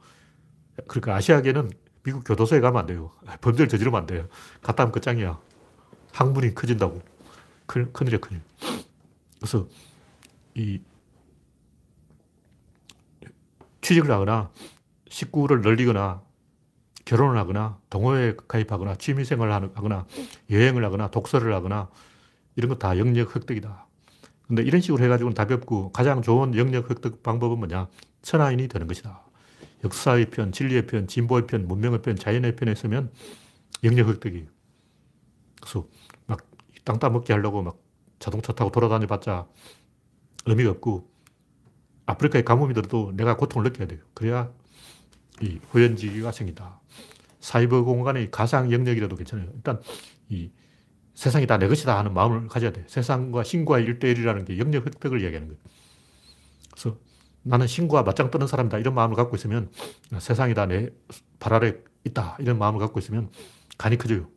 그러니까 아시아계는 미국 교도소에 가면 안 돼요. 범죄를 저지르면 안 돼요. 갔다 하면 끝장이야. 항문이 커진다고. 큰, 큰일이야, 큰일. 그래서 이 취직을 하거나 식구를 늘리거나 결혼을 하거나 동호회에 가입하거나 취미생활을 하거나 여행을 하거나 독서를 하거나 이런 거 다 영역 획득이다. 근데 이런 식으로 해가지고는 답이 없고 가장 좋은 영역 획득 방법은 뭐냐? 천하인이 되는 것이다. 역사의 편, 진리의 편, 진보의 편, 문명의 편, 자연의 편에 서면 영역 획득이에요. 그래서 막 땅 따먹기 하려고 막 자동차 타고 돌아다녀 봤자 의미가 없고 아프리카에 가뭄이 들어도 내가 고통을 느껴야 돼요. 그래야 이 호연지기가 생긴다. 사이버 공간의 가상 영역이라도 괜찮아요. 일단 이 세상이 다 내 것이다 하는 마음을 가져야 돼. 세상과 신과 일대일이라는 게 영역 획득을 이야기하는 거예요. 그래서 나는 신과 맞짱 뜨는 사람이다. 이런 마음을 갖고 있으면 세상이 다 내 발 아래 있다. 이런 마음을 갖고 있으면 간이 커져요.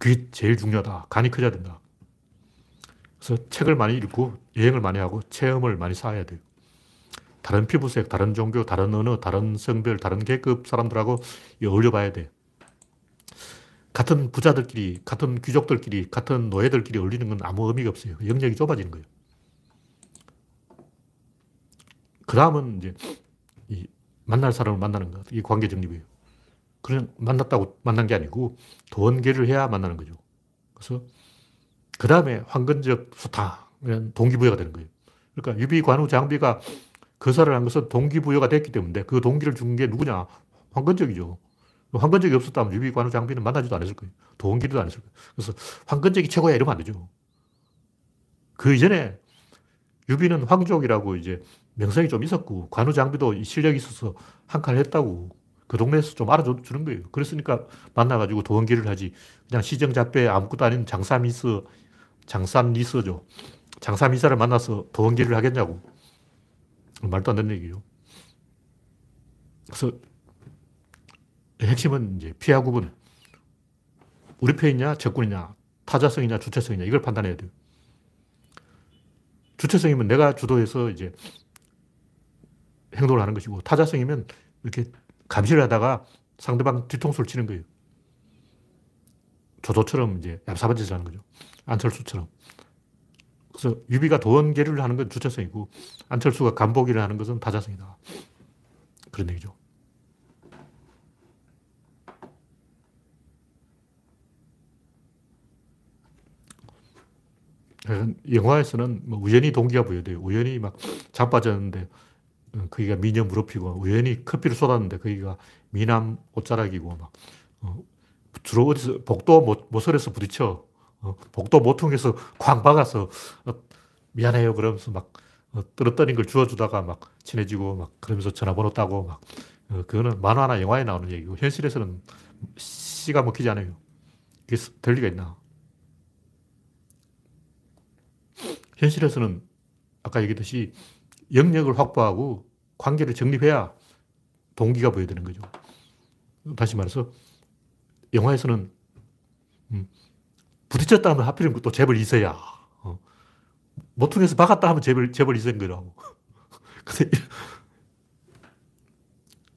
그게 제일 중요하다. 간이 커져야 된다. 그래서 책을 많이 읽고 여행을 많이 하고 체험을 많이 쌓아야 돼요. 다른 피부색, 다른 종교, 다른 언어, 다른 성별, 다른 계급 사람들하고 어울려 봐야 돼. 같은 부자들끼리, 같은 귀족들끼리, 같은 노예들끼리 어울리는 건 아무 의미가 없어요. 영역이 좁아지는 거예요. 그 다음은 이제 이 만날 사람을 만나는 것. 이 관계 정립이에요. 그냥 만났다고 만난 게 아니고 돈계를 해야 만나는 거죠. 그래서 그 다음에 황건적 소탕, 동기부여가 되는 거예요. 그러니까 유비, 관우, 장비가 거사를 한 것은 동기부여가 됐기 때문에 그 동기를 준 게 누구냐? 황건적이죠. 황건적이 없었다면 유비, 관우, 장비는 만나지도 않았을 거예요. 동기도 안 했을 거예요. 그래서 황건적이 최고야 이러면 안 되죠. 그 이전에 유비는 황족이라고 이제 명성이 좀 있었고 관우 장비도 실력이 있어서 한 칸 했다고 그 동네에서 좀 알아주는 거예요. 그랬으니까 만나가지고 도원결의를 하지. 그냥 시정잡배 아무것도 아닌 장사미스, 장산리스죠. 장사미사를 만나서 도원기를 하겠냐고. 말도 안 되는 얘기예요. 그래서 핵심은 이제 피하 구분. 우리 편이냐, 적군이냐, 타자성이냐, 주체성이냐, 이걸 판단해야 돼요. 주체성이면 내가 주도해서 이제 행동을 하는 것이고 타자성이면 이렇게 감시를 하다가 상대방 뒤통수를 치는 거예요. 조도처럼 이제 얍삽한 짓을 하는 거죠. 안철수처럼. 그래서 유비가 도원계를 하는 건 주체성이고 안철수가 간보기를 하는 것은 타자성이다. 그런 얘기죠. 영화에서는 뭐 우연히 동기가 부여돼요. 우연히 막 자빠졌는데 어, 거기가 미녀 무릎이고 우연히 커피를 쏟았는데 거기가 미남 옷자락이고 막 어, 주로 어디서 복도 모서리에서 부딪혀 어, 복도 모퉁에서 쾅 박아서 어, 미안해요 그러면서 막 어, 떨어뜨린 걸 주워주다가 막 친해지고 막 그러면서 전화번호 따고 막 어, 그거는 만화나 영화에 나오는 얘기고 현실에서는 씨가 먹히지 않아요. 그게 될 리가 있나? 현실에서는 아까 얘기했듯이 영역을 확보하고 관계를 정립해야 동기가 보여되는 거죠. 다시 말해서 영화에서는 음, 부딪혔다 하면 하필이면 또 재벌 2세야. 어. 모퉁이에서 박았다 하면 재벌, 재벌 2세인 거라고. 근데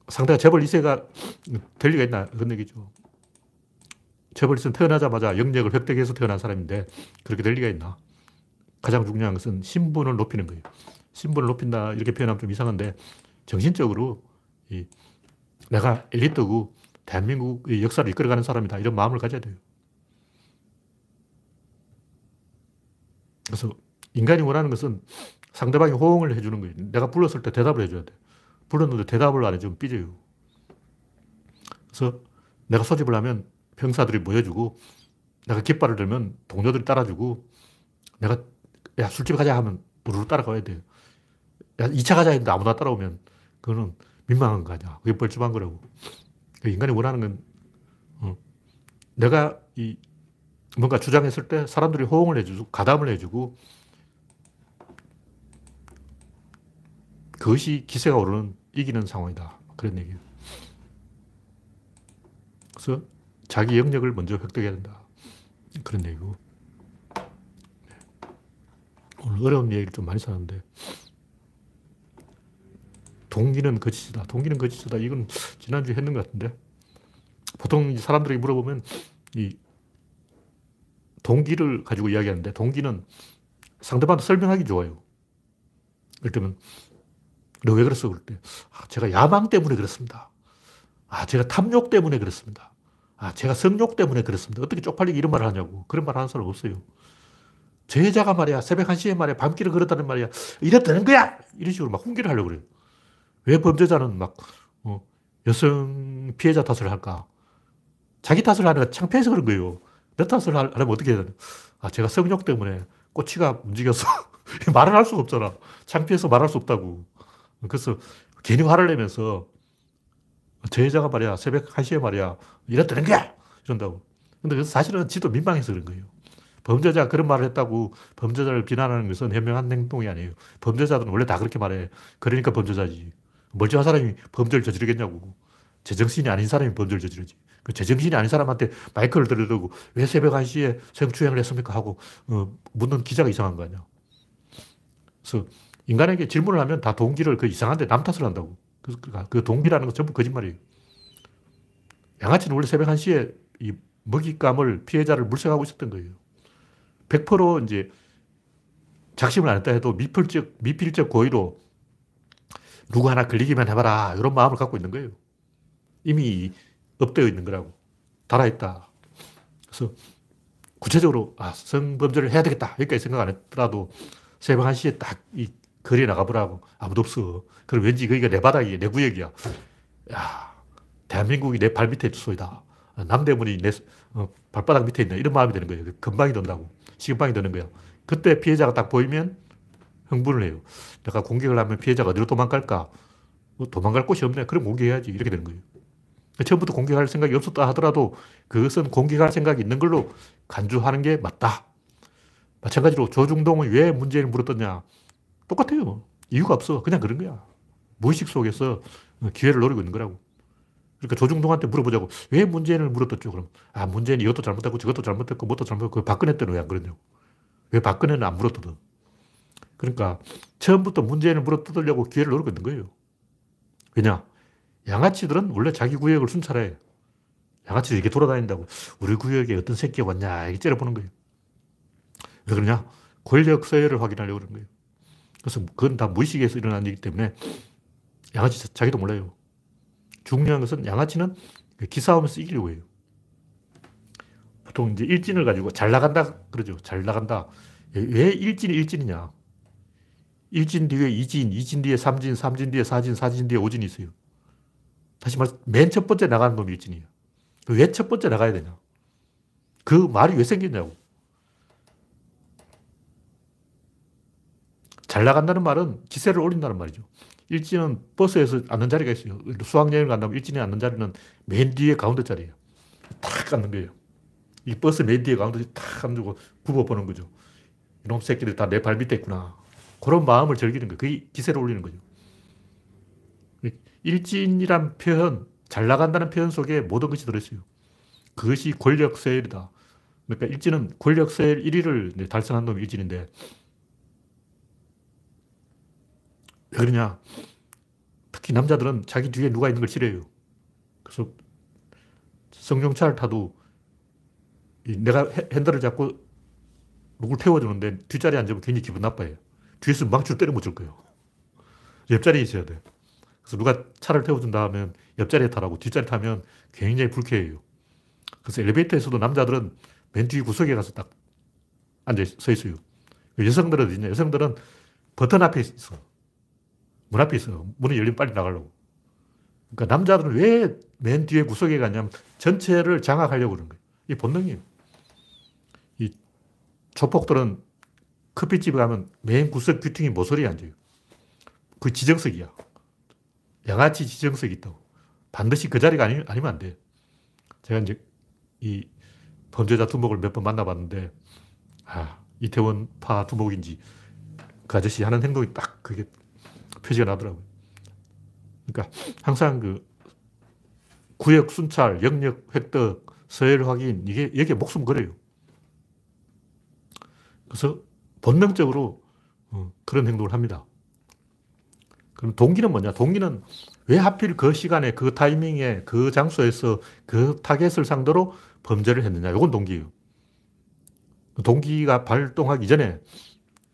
상대가 재벌 2세가 될 리가 있나 그런 얘기죠. 재벌 2세는 태어나자마자 영역을 획득해서 태어난 사람인데 그렇게 될 리가 있나. 가장 중요한 것은 신분을 높이는 거예요. 신분을 높인다 이렇게 표현하면 좀 이상한데 정신적으로 이 내가 엘리트고 대한민국의 역사를 이끌어가는 사람이다. 이런 마음을 가져야 돼요. 그래서 인간이 원하는 것은 상대방이 호응을 해주는 거예요. 내가 불렀을 때 대답을 해줘야 돼. 불렀는데 대답을 안 해주면 삐져요. 그래서 내가 소집을 하면 병사들이 모여주고 내가 깃발을 들면 동료들이 따라주고 내가 야 술집 가자 하면 우르르 따라가야 돼요. 야 2차 가자 했는데 아무나 따라오면 그거는 민망한 거 아니야. 그게 뻘쭘한 거라고. 그 인간이 원하는 건 어, 내가 이 뭔가 주장했을 때 사람들이 호응을 해주고 가담을 해주고 그것이 기세가 오르는 이기는 상황이다. 그런 얘기예요. 그래서 자기 영역을 먼저 획득해야 된다. 그런 얘기고. 오늘 어려운 얘기를 좀 많이 썼는데 동기는 거짓이다. 동기는 거짓이다. 이건 지난주에 했는 것 같은데 보통 사람들에게 물어보면 이 동기를 가지고 이야기하는데 동기는 상대방한테 설명하기 좋아요. 예를 들면 너 왜 그랬어? 그럴 때 아, 제가 야망 때문에 그렇습니다. 아, 제가 탐욕 때문에 그렇습니다. 아, 제가 성욕 때문에 그렇습니다. 어떻게 쪽팔리게 이런 말을 하냐고. 그런 말 하는 사람 없어요. 제자가 말이야, 새벽 1시에 말이야, 밤길을 걸었다는 말이야, 이래 되는 거야! 이런 식으로 막 훈계를 하려고 그래요. 왜 범죄자는 막, 어, 여성 피해자 탓을 할까? 자기 탓을 하는 거 창피해서 그런 거예요. 내 탓을 하려면 어떻게 해야 되나? 아, 제가 성욕 때문에 꼬치가 움직여서 말을 할 수가 없잖아. 창피해서 말할 수 없다고. 그래서 괜히 화를 내면서 저 여자가 말이야, 새벽 1시에 말이야, 이랬다는 거야! 이런다고. 근데 사실은 지도 민망해서 그런 거예요. 범죄자가 그런 말을 했다고 범죄자를 비난하는 것은 현명한 행동이 아니에요. 범죄자들은 원래 다 그렇게 말해. 그러니까 범죄자지. 멀쩡한 사람이 범죄를 저지르겠냐고. 제정신이 아닌 사람이 범죄를 저지르지. 그 제정신이 아닌 사람한테 마이크를 들여두고 왜 새벽 1시에 성추행을 했습니까? 하고 어, 묻는 기자가 이상한 거 아니야. 그래서 인간에게 질문을 하면 다 동기를 그 이상한데 남 탓을 한다고. 그, 그, 그 동기라는 건 전부 거짓말이에요. 양아치는 원래 새벽 1시에 이 먹잇감을 피해자를 물색하고 있었던 거예요. 100% 이제 작심을 안 했다 해도 미필적, 미필적 고의로 누구 하나 걸리기만 해봐라. 이런 마음을 갖고 있는 거예요. 이미 업되어 있는 거라고. 달아있다. 그래서 구체적으로 아, 성범죄를 해야 되겠다. 여기까지 생각 안 했더라도 새벽 1시에 딱 이 거리에 나가보라고. 아무도 없어. 그럼 왠지 거기가 내 바닥이야. 내 구역이야. 야, 대한민국이 내 발 밑에 주소이다. 남대문이 내 어, 발바닥 밑에 있다. 이런 마음이 되는 거예요. 금방이 든다고. 시금방이 드는 거예요. 그때 피해자가 딱 보이면 흥분을 해요. 내가 공격을 하면 피해자가 어디로 도망갈까? 뭐 도망갈 곳이 없네. 그럼 공격해야지. 이렇게 되는 거예요. 처음부터 공격할 생각이 없었다 하더라도 그것은 공격할 생각이 있는 걸로 간주하는 게 맞다. 마찬가지로 조중동은 왜 문재인을 물었더냐. 똑같아요. 이유가 없어. 그냥 그런 거야. 무의식 속에서 기회를 노리고 있는 거라고. 그러니까 조중동한테 물어보자고. 왜 문재인을 물었었죠? 그럼. 아, 문재인 이것도 잘못했고 저것도 잘못했고 뭐도 잘못했고 박근혜 때는 왜 안 그러냐고. 왜 박근혜는 안 물어뜯어? 그러니까 처음부터 문재인을 물어 뜯으려고 기회를 노리고 있는 거예요. 왜냐? 양아치들은 원래 자기 구역을 순찰해. 양아치들이 이렇게 돌아다닌다고. 우리 구역에 어떤 새끼가 왔냐. 이렇게 째려보는 거예요. 왜 그러냐? 권력 서열을 확인하려고 그러는 거예요. 그래서 그건 다 무의식에서 일어난 일이기 때문에 양아치 자기도 몰라요. 중요한 것은 양아치는 기싸움에서 이기려고 해요. 보통 이제 일진을 가지고 잘 나간다 그러죠. 잘 나간다. 왜 일진이 일진이냐? 일진 뒤에 이진, 이진 뒤에 삼진, 삼진 뒤에 사진, 사진 뒤에 오진이 있어요. 다시 말해서 맨 첫 번째 나가는 놈이 일진이에요. 왜 첫 번째 나가야 되냐? 그 말이 왜 생겼냐고. 잘 나간다는 말은 기세를 올린다는 말이죠. 일진은 버스에서 앉는 자리가 있어요. 수학여행 간다면 일진이 앉는 자리는 맨 뒤에 가운데 자리예요. 탁 앉는 거예요. 이 버스 맨 뒤에 가운데 탁 앉고 굽어보는 거죠. 이놈 새끼들 다 내 발 밑에 있구나. 그런 마음을 즐기는 거예요. 그게 기세를 올리는 거죠. 일진이란 표현, 잘 나간다는 표현 속에 모든 것이 들어있어요. 그것이 권력 세일이다. 그러니까 일진은 권력 세일 1위를 달성한 놈이 일진인데 왜 그러냐? 특히 남자들은 자기 뒤에 누가 있는 걸 싫어해요. 그래서 성경차를 타도 내가 핸들을 잡고 누굴 태워주는데 뒷자리에 앉으면 굉장히 기분 나빠요. 뒤에서 망치로 때려 묻을 거예요. 옆자리에 있어야 돼. 그래서 누가 차를 태워준다 하면 옆자리에 타라고 뒷자리 타면 굉장히 불쾌해요. 그래서 엘리베이터에서도 남자들은 맨 뒤 구석에 가서 딱 앉아 서 있어요. 여성들은 어디냐? 여성들은 버튼 앞에 있어. 문 앞에 있어. 문이 열리면 빨리 나가려고. 그러니까 남자들은 왜 맨 뒤에 구석에 가냐면 전체를 장악하려고 그러는 거예요. 이 본능이에요. 이 조폭들은 커피집에 가면 맨 구석 귀퉁이 모서리에 앉아요. 그 지정석이야. 양아치 지정석이 있다고. 반드시 그 자리가 아니, 아니면 안 돼. 제가 이제 이 범죄자 두목을 몇 번 만나봤는데, 아, 이태원 파 두목인지 그 아저씨 하는 행동이 딱 그게 표시가 나더라고요. 그러니까 항상 그 구역 순찰, 영역 획득, 서열 확인, 이게, 여기에 목숨 걸어요. 그래서 본능적으로 어, 그런 행동을 합니다. 그럼 동기는 뭐냐? 동기는 왜 하필 그 시간에, 그 타이밍에, 그 장소에서 그 타겟을 상대로 범죄를 했느냐? 이건 동기예요. 동기가 발동하기 전에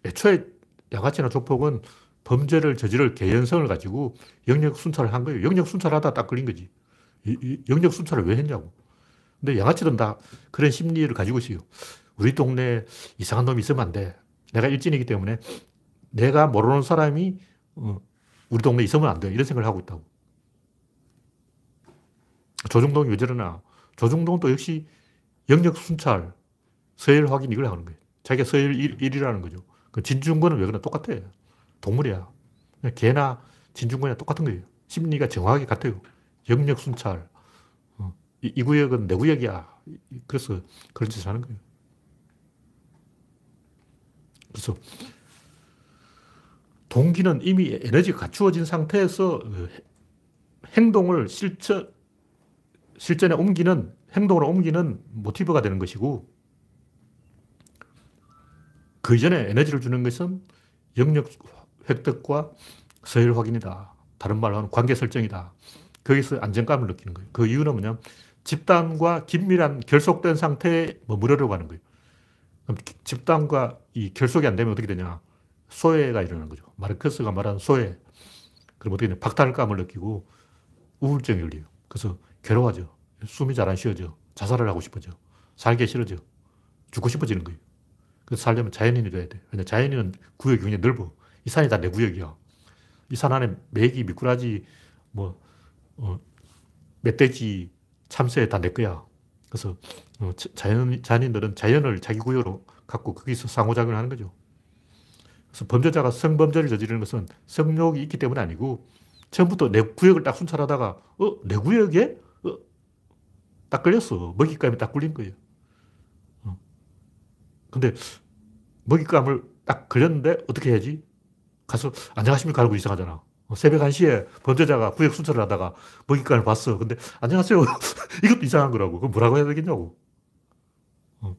애초에 양아치나 조폭은 범죄를 저지를 개연성을 가지고 영역 순찰을 한 거예요. 영역 순찰하다 딱 걸린 거지. 영역 순찰을 왜 했냐고. 근데 양아치들은 다 그런 심리를 가지고 있어요. 우리 동네에 이상한 놈이 있으면 안 돼. 내가 일진이기 때문에 내가 모르는 사람이 어, 우리 동네에 있으면 안 돼. 이런 생각을 하고 있다고. 조중동이 왜 저러나. 조중동도 역시 영역 순찰, 서열 확인 이걸 하는 거예요. 자기가 서열 1, 이라는 거죠. 그 진중권은 왜 그러나 똑같아. 동물이야. 개나 진중권이랑 똑같은 거예요. 심리가 정확하게 같아요. 영역 순찰. 어, 이, 이 구역은 내 구역이야. 그래서 그런 짓을 하는 거예요. 그래서 동기는 이미 에너지가 갖추어진 상태에서 그 행동을 실천, 실전에 옮기는, 행동으로 옮기는 모티브가 되는 것이고, 그 이전에 에너지를 주는 것은 영역 획득과 서열 확인이다. 다른 말로 하면 관계 설정이다. 거기서 안정감을 느끼는 거예요. 그 이유는 뭐냐 집단과 긴밀한 결속된 상태에 머무르려고 하는 거예요. 집단과 이 결속이 안 되면 어떻게 되냐. 소외가 일어나는 거죠. 마르크스가 말한 소외. 그럼 어떻게 되냐. 박탈감을 느끼고 우울증이 열려요. 그래서 괴로워져. 숨이 잘 안 쉬어져. 자살을 하고 싶어져. 살기 싫어져. 죽고 싶어지는 거예요. 그래서 살려면 자연인이 돼야 돼. 왜냐 자연인은 구역이 굉장히 넓어. 이 산이 다 내 구역이야. 이 산 안에 메기, 미꾸라지, 뭐, 어, 멧돼지, 참새 다 내 거야. 그래서 어, 자연, 자연인들은 자연을 자기 구역으로 갖고 거기서 상호작용을 하는 거죠. 그래서 범죄자가 성범죄를 저지르는 것은 성욕이 있기 때문이 아니고 처음부터 내 구역을 딱 순찰하다가 어? 내 구역에? 어? 딱 걸렸어. 먹잇감이 딱 굴린 거예요. 어. 근데 먹잇감을 딱 걸렸는데 어떻게 해야지? 가서 안녕하십니까 하고 이상하잖아. 어, 새벽 1시에 범죄자가 구역 순찰을 하다가 먹잇감을 봤어. 근데 안녕하세요. 이것도 이상한 거라고. 그럼 뭐라고 해야 되겠냐고. 어,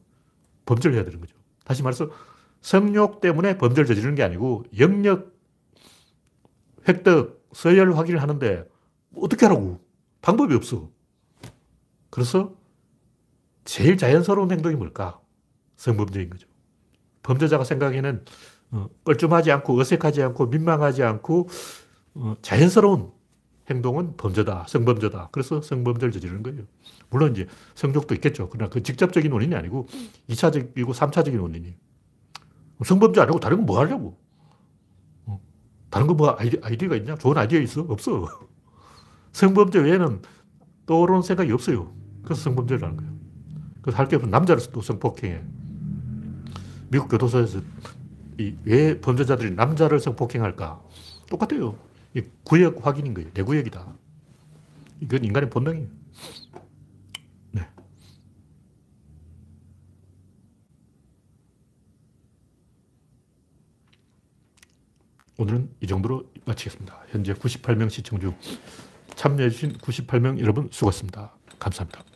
범죄를 해야 되는 거죠. 다시 말해서 성욕 때문에 범죄를 저지르는 게 아니고 영역 획득, 서열 확인을 하는데 어떻게 하라고. 방법이 없어. 그래서 제일 자연스러운 행동이 뭘까? 성범죄인 거죠. 범죄자가 생각에는 어, 뻘쭘하지 않고 어색하지 않고 민망하지 않고 어, 자연스러운 행동은 범죄다. 성범죄다. 그래서 성범죄를 저지르는 거예요. 물론 이제 성욕도 있겠죠. 그러나 그 직접적인 원인이 아니고 2차적이고 3차적인 원인이. 성범죄 아니고 다른 건 뭐 하려고? 어, 다른 거 뭐 아이디, 아이디어가 있냐? 좋은 아이디어 있어? 없어. 성범죄 외에는 떠오르는 생각이 없어요. 그래서 성범죄를 하는 거예요. 그래서 할 게 없으면 또 성폭행해. 미국 교도소에서 왜 범죄자들이 남자를 성폭행할까? 똑같아요. 구역 확인인 거예요. 내 구역이다. 이건 인간의 본능이에요. 네. 오늘은 이 정도로 마치겠습니다. 현재 98명 시청 중 참여해주신 98명 여러분 수고하셨습니다. 감사합니다.